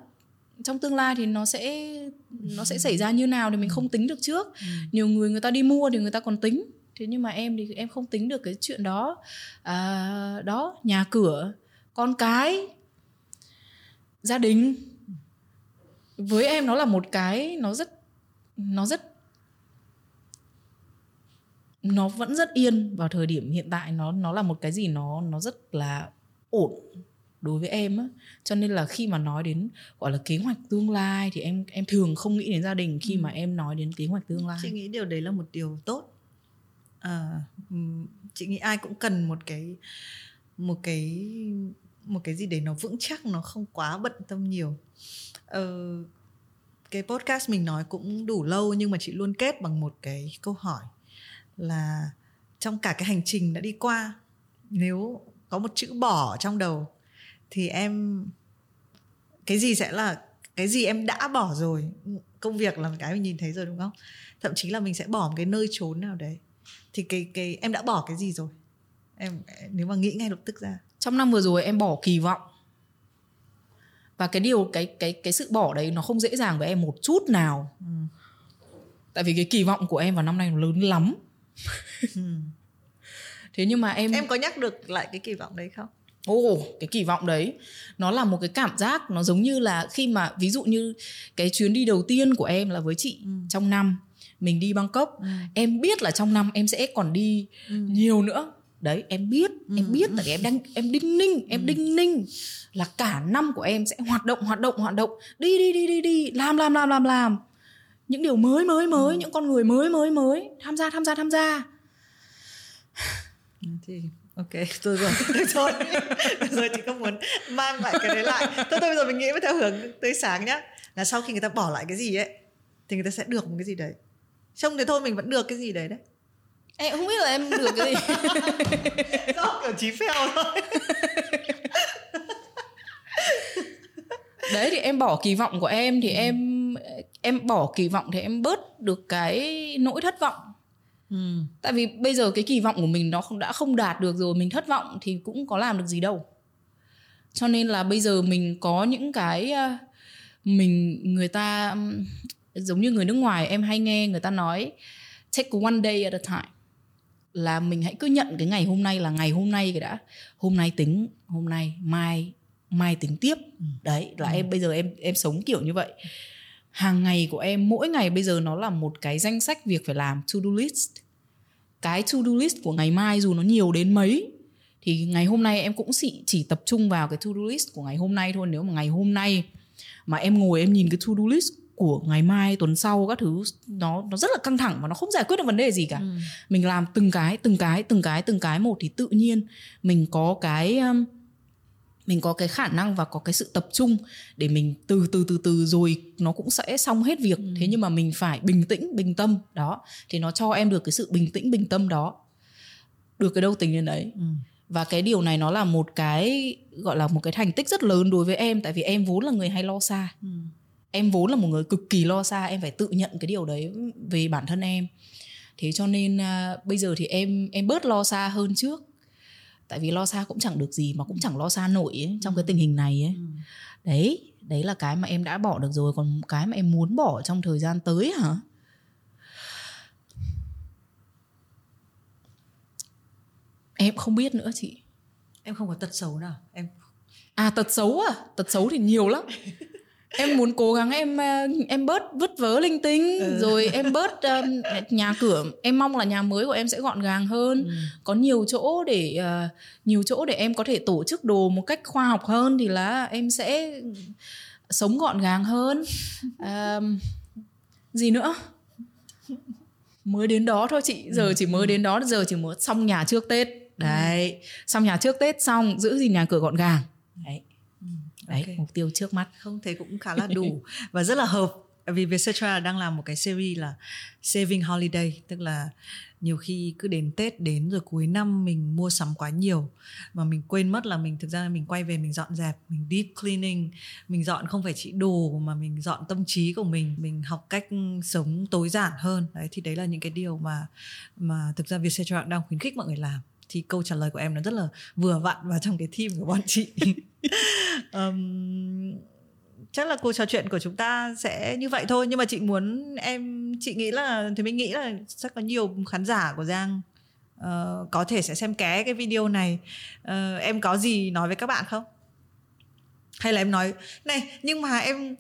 trong tương lai thì nó sẽ nó sẽ xảy ra như nào thì mình không tính được trước. Ừ. nhiều người người ta đi mua thì người ta còn tính. Thế nhưng mà em thì em không tính được cái chuyện đó. À, đó nhà cửa con cái gia đình. Với em nó là một cái nó rất nó rất nó vẫn rất yên vào thời điểm hiện tại. Nó nó là một cái gì nó nó rất là ổn đối với em á. Cho nên là khi mà nói đến gọi là kế hoạch tương lai thì em em thường không nghĩ đến gia đình khi ừ. mà em nói đến kế hoạch tương lai. Chị nghĩ điều đấy là một điều tốt. À, chị nghĩ ai cũng cần một cái một cái một cái gì để nó vững chắc nó không quá bận tâm nhiều. Ờ, cái podcast mình nói cũng đủ lâu nhưng mà chị luôn kết bằng một cái câu hỏi là trong cả cái hành trình đã đi qua nếu có một chữ bỏ trong đầu thì em cái gì sẽ là cái gì em đã bỏ rồi? Công việc là cái mình nhìn thấy rồi đúng không? Thậm chí là mình sẽ bỏ một cái nơi trốn nào đấy. Thì cái cái em đã bỏ cái gì rồi? Em nếu mà nghĩ ngay lập tức ra. Trong năm vừa rồi em bỏ kỳ vọng. Và cái điều cái cái cái sự bỏ đấy nó không dễ dàng với em một chút nào. Ừ. tại vì cái kỳ vọng của em vào năm nay nó lớn lắm. Thế nhưng mà em em có nhắc được lại cái kỳ vọng đấy không Ồ, oh, cái kỳ vọng đấy nó là một cái cảm giác nó giống như là khi mà ví dụ như cái chuyến đi đầu tiên của em là với chị ừ. trong năm mình đi Bangkok, ừ. em biết là trong năm em sẽ còn đi ừ. nhiều nữa. Đấy, em biết, ừ. em biết là em đang em đinh ninh, em ừ. đinh ninh là cả năm của em sẽ hoạt động hoạt động hoạt động, đi đi đi đi đi, làm làm làm làm làm những điều mới mới mới ừ. những con người mới mới mới. Tham gia tham gia tham gia. Ừ, thì ok tôi rồi. <laughs> Tôi rồi. Rồi chị không muốn mang lại cái đấy lại. Tôi tôi bây giờ mình nghĩ theo hướng tươi sáng nhá. Là sau khi người ta bỏ lại cái gì ấy thì người ta sẽ được một cái gì đấy. Trông thì thôi mình vẫn được cái gì đấy đấy. Em không biết là em được cái gì. <laughs> Do kiểu chí phèo thôi. Đấy thì em bỏ kỳ vọng của em thì ừ. em em bỏ kỳ vọng thì em bớt được cái nỗi thất vọng ừ. tại vì bây giờ cái kỳ vọng của mình nó không đã không đạt được rồi mình thất vọng thì cũng có làm được gì đâu cho nên là bây giờ mình có những cái ờ, mình người ta giống như người nước ngoài em hay nghe người ta nói take one day at a time là mình hãy cứ nhận cái ngày hôm nay là ngày hôm nay cái đã hôm nay tính hôm nay mai mai tính tiếp ừ. đấy là ừ. em bây giờ em em sống kiểu như vậy hàng ngày của em mỗi ngày bây giờ nó là một cái danh sách việc phải làm to do list. Cái to do list của ngày mai dù nó nhiều đến mấy thì ngày hôm nay em cũng chỉ chỉ tập trung vào cái to do list của ngày hôm nay thôi. Nếu mà ngày hôm nay mà em ngồi em nhìn cái to do list của ngày mai tuần sau các thứ nó nó rất là căng thẳng và nó không giải quyết được vấn đề gì cả. Ừ. mình làm từng cái từng cái từng cái từng cái một thì tự nhiên mình có cái um, mình có cái khả năng và có cái sự tập trung để mình từ từ từ từ rồi nó cũng sẽ xong hết việc. Ừ. thế nhưng mà mình phải bình tĩnh bình tâm. Đó thì nó cho em được cái sự bình tĩnh bình tâm đó. Được cái đâu tính đến đấy ừ. và cái điều này nó là một cái gọi là một cái thành tích rất lớn đối với em. Tại vì em vốn là người hay lo xa. Ừ. em vốn là một người cực kỳ lo xa. Em phải tự nhận cái điều đấy về bản thân em. Thế cho nên uh, bây giờ thì em em bớt lo xa hơn trước tại vì lo xa cũng chẳng được gì mà cũng chẳng lo xa nổi ấy, trong cái tình hình này ấy. Ừ. đấy đấy là cái mà em đã bỏ được rồi còn cái mà em muốn bỏ trong thời gian tới hả? Em không biết nữa chị. Em không có tật xấu nào em à tật xấu à? Tật xấu thì nhiều lắm <laughs> em muốn cố gắng em ờ, em bớt vứt vớ linh tinh ừ. <laughs> rồi em bớt um, nhà cửa em mong là nhà mới của em sẽ gọn gàng hơn. Ừ. có nhiều chỗ để uh, nhiều chỗ để em có thể tổ chức đồ một cách khoa học hơn thì là em sẽ sống gọn gàng hơn. <laughs> Um, gì nữa? Mới đến đó thôi chị giờ ừ. chỉ mới đến đó giờ chỉ mới xong nhà trước tết. Đấy xong nhà trước tết xong giữ gì nhà cửa gọn gàng. Đấy đấy okay. mục tiêu trước mắt. Không thấy cũng khá là đủ và rất là hợp. Vì Vietcetera đang làm một cái series là saving holiday tức là nhiều khi cứ đến Tết đến rồi cuối năm mình mua sắm quá nhiều mà mình quên mất là mình thực ra mình quay về mình dọn dẹp mình deep cleaning mình dọn không phải chỉ đồ mà mình dọn tâm trí của mình mình học cách sống tối giản hơn. Đấy thì đấy là những cái điều mà mà thực ra Vietcetera đang khuyến khích mọi người làm thì câu trả lời của em nó rất là vừa vặn vào trong cái team của bọn chị. <laughs> Um, chắc là cuộc trò chuyện của chúng ta sẽ như vậy thôi nhưng mà chị muốn em chị nghĩ là thì mình nghĩ là chắc có nhiều khán giả của giang uh, có thể sẽ xem ké cái video này. Uh, em có gì nói với các bạn không? Hay là em nói này nhưng mà em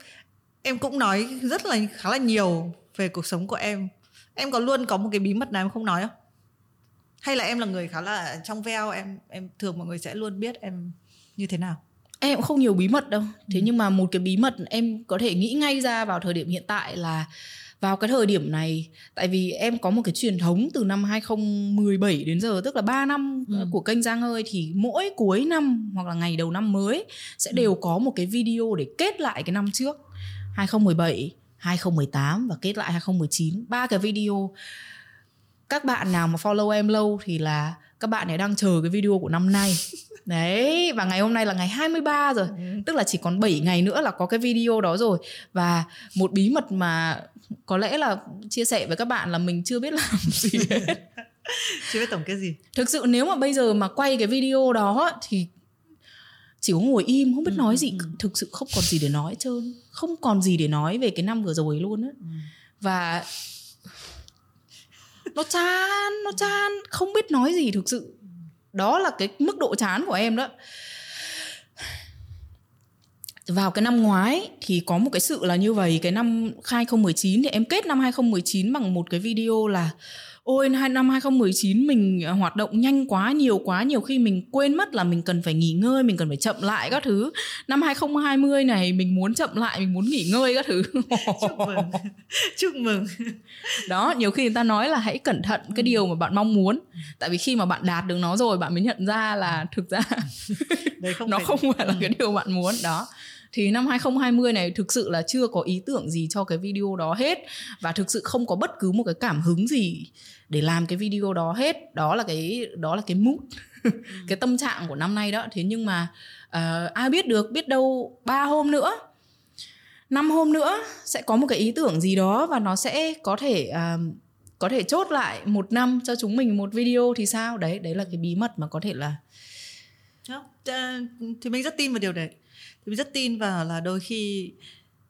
em cũng nói rất là khá là nhiều về cuộc sống của em. Em có luôn có một cái bí mật nào em không nói không hay là em là người khá là trong veo em em thường mọi người sẽ luôn biết em như thế nào em cũng không nhiều bí mật đâu thế ừ. nhưng mà một cái bí mật em có thể nghĩ ngay ra vào thời điểm hiện tại là vào cái thời điểm này tại vì em có một cái truyền thống từ năm 2017 đến giờ tức là 3 năm ừ. của kênh Giang ơi thì mỗi cuối năm hoặc là ngày đầu năm mới sẽ ừ. đều có một cái video để kết lại cái năm trước 2017 2018 và kết lại 2019 ba cái video các bạn nào mà follow em lâu thì là các bạn ấy đang chờ cái video của năm nay Đấy, và ngày hôm nay là ngày 23 rồi. Ừ. Tức là chỉ còn 7 ngày nữa là có cái video đó rồi. Và một bí mật mà có lẽ là chia sẻ với các bạn là mình chưa biết làm gì <laughs> hết. chưa biết tổng kết gì. Thực sự nếu mà bây giờ mà quay cái video đó thì chỉ có ngồi im không biết ừ, nói gì ừ. thực sự không còn gì để nói hết trơn không còn gì để nói về cái năm vừa rồi luôn á ừ. và nó chán nó chán không biết nói gì thực sự. Đó là cái mức độ chán của em đó. Vào cái năm ngoái thì có một cái sự là như vậy. Cái năm 2019 thì em kết năm 2019 bằng một cái video là ôi hai năm 2019 mình à, hoạt động nhanh quá nhiều quá nhiều khi mình quên mất là mình cần phải nghỉ ngơi mình cần phải chậm lại các thứ. Năm 2020 này mình muốn chậm lại mình muốn nghỉ ngơi các thứ. <laughs> Chúc mừng. <laughs> Chúc mừng. Đó nhiều khi người ta nói là hãy cẩn thận cái điều mà bạn mong muốn. Tại vì khi mà bạn đạt được nó rồi bạn mới nhận ra là thực ra <laughs> Đấy không nó phải... không phải là cái điều bạn muốn. Đó thì năm 2020 này thực sự là chưa có ý tưởng gì cho cái video đó hết. Và thực sự không có bất cứ một cái cảm hứng gì để làm cái video đó hết. Đó là cái đó là cái mood <laughs> cái tâm trạng của năm nay đó. Thế nhưng mà uh, ai biết được biết đâu ba hôm nữa năm hôm nữa sẽ có một cái ý tưởng gì đó và nó sẽ có thể uh, có thể chốt lại một năm cho chúng mình một video thì sao? Đấy đấy là cái bí mật mà có thể là không, thì mình rất tin vào điều đấy mình rất tin vào là đôi khi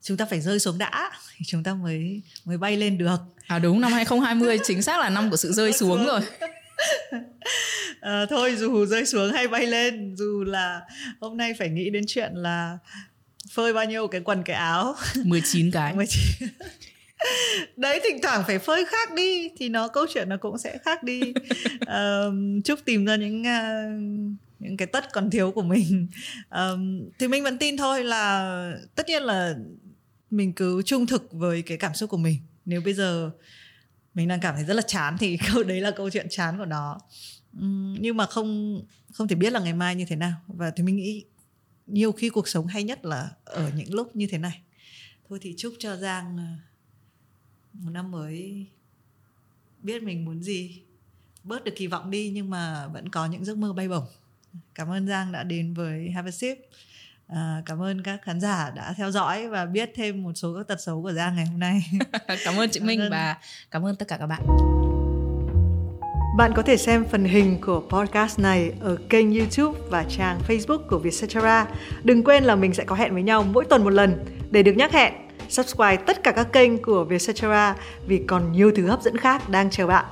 chúng ta phải rơi xuống đã thì chúng ta mới mới bay lên được. À đúng năm 2020 chính xác là năm của sự rơi xuống rồi. À, <laughs> thôi dù rơi xuống hay bay lên dù là hôm nay phải nghĩ đến chuyện là phơi bao nhiêu cái quần cái áo. <laughs> 19 cái. 19 <laughs> đấy thỉnh thoảng phải phơi khác đi thì nó câu chuyện nó cũng sẽ khác đi. Uh, chúc tìm ra những uh, những cái tất còn thiếu của mình. <laughs> Um, thì mình vẫn tin thôi là tất nhiên là mình cứ trung thực với cái cảm xúc của mình. Nếu bây giờ mình đang cảm thấy rất là chán thì <laughs> câu đấy là câu chuyện chán của nó. Um, nhưng mà không không thể biết là ngày mai như thế nào. Và thì mình nghĩ nhiều khi cuộc sống hay nhất là ở những lúc như thế này. Thôi thì chúc cho giang ờ, một năm mới biết mình muốn gì. Bớt được kỳ vọng đi nhưng mà vẫn có những giấc mơ bay bổng cảm ơn giang đã đến với have a sip À, cảm ơn các khán giả đã theo dõi và biết thêm một số các tật xấu của Giang ngày hôm nay. <laughs> cảm ơn chị Minh và cảm ơn tất cả các bạn. Bạn có thể xem phần hình của podcast này ở kênh YouTube và trang Facebook của Vietcetera. Đừng quên là mình sẽ có hẹn với nhau mỗi tuần một lần để được nhắc hẹn. Subscribe tất cả các kênh của Vietcetera vì còn nhiều thứ hấp dẫn khác đang chờ bạn.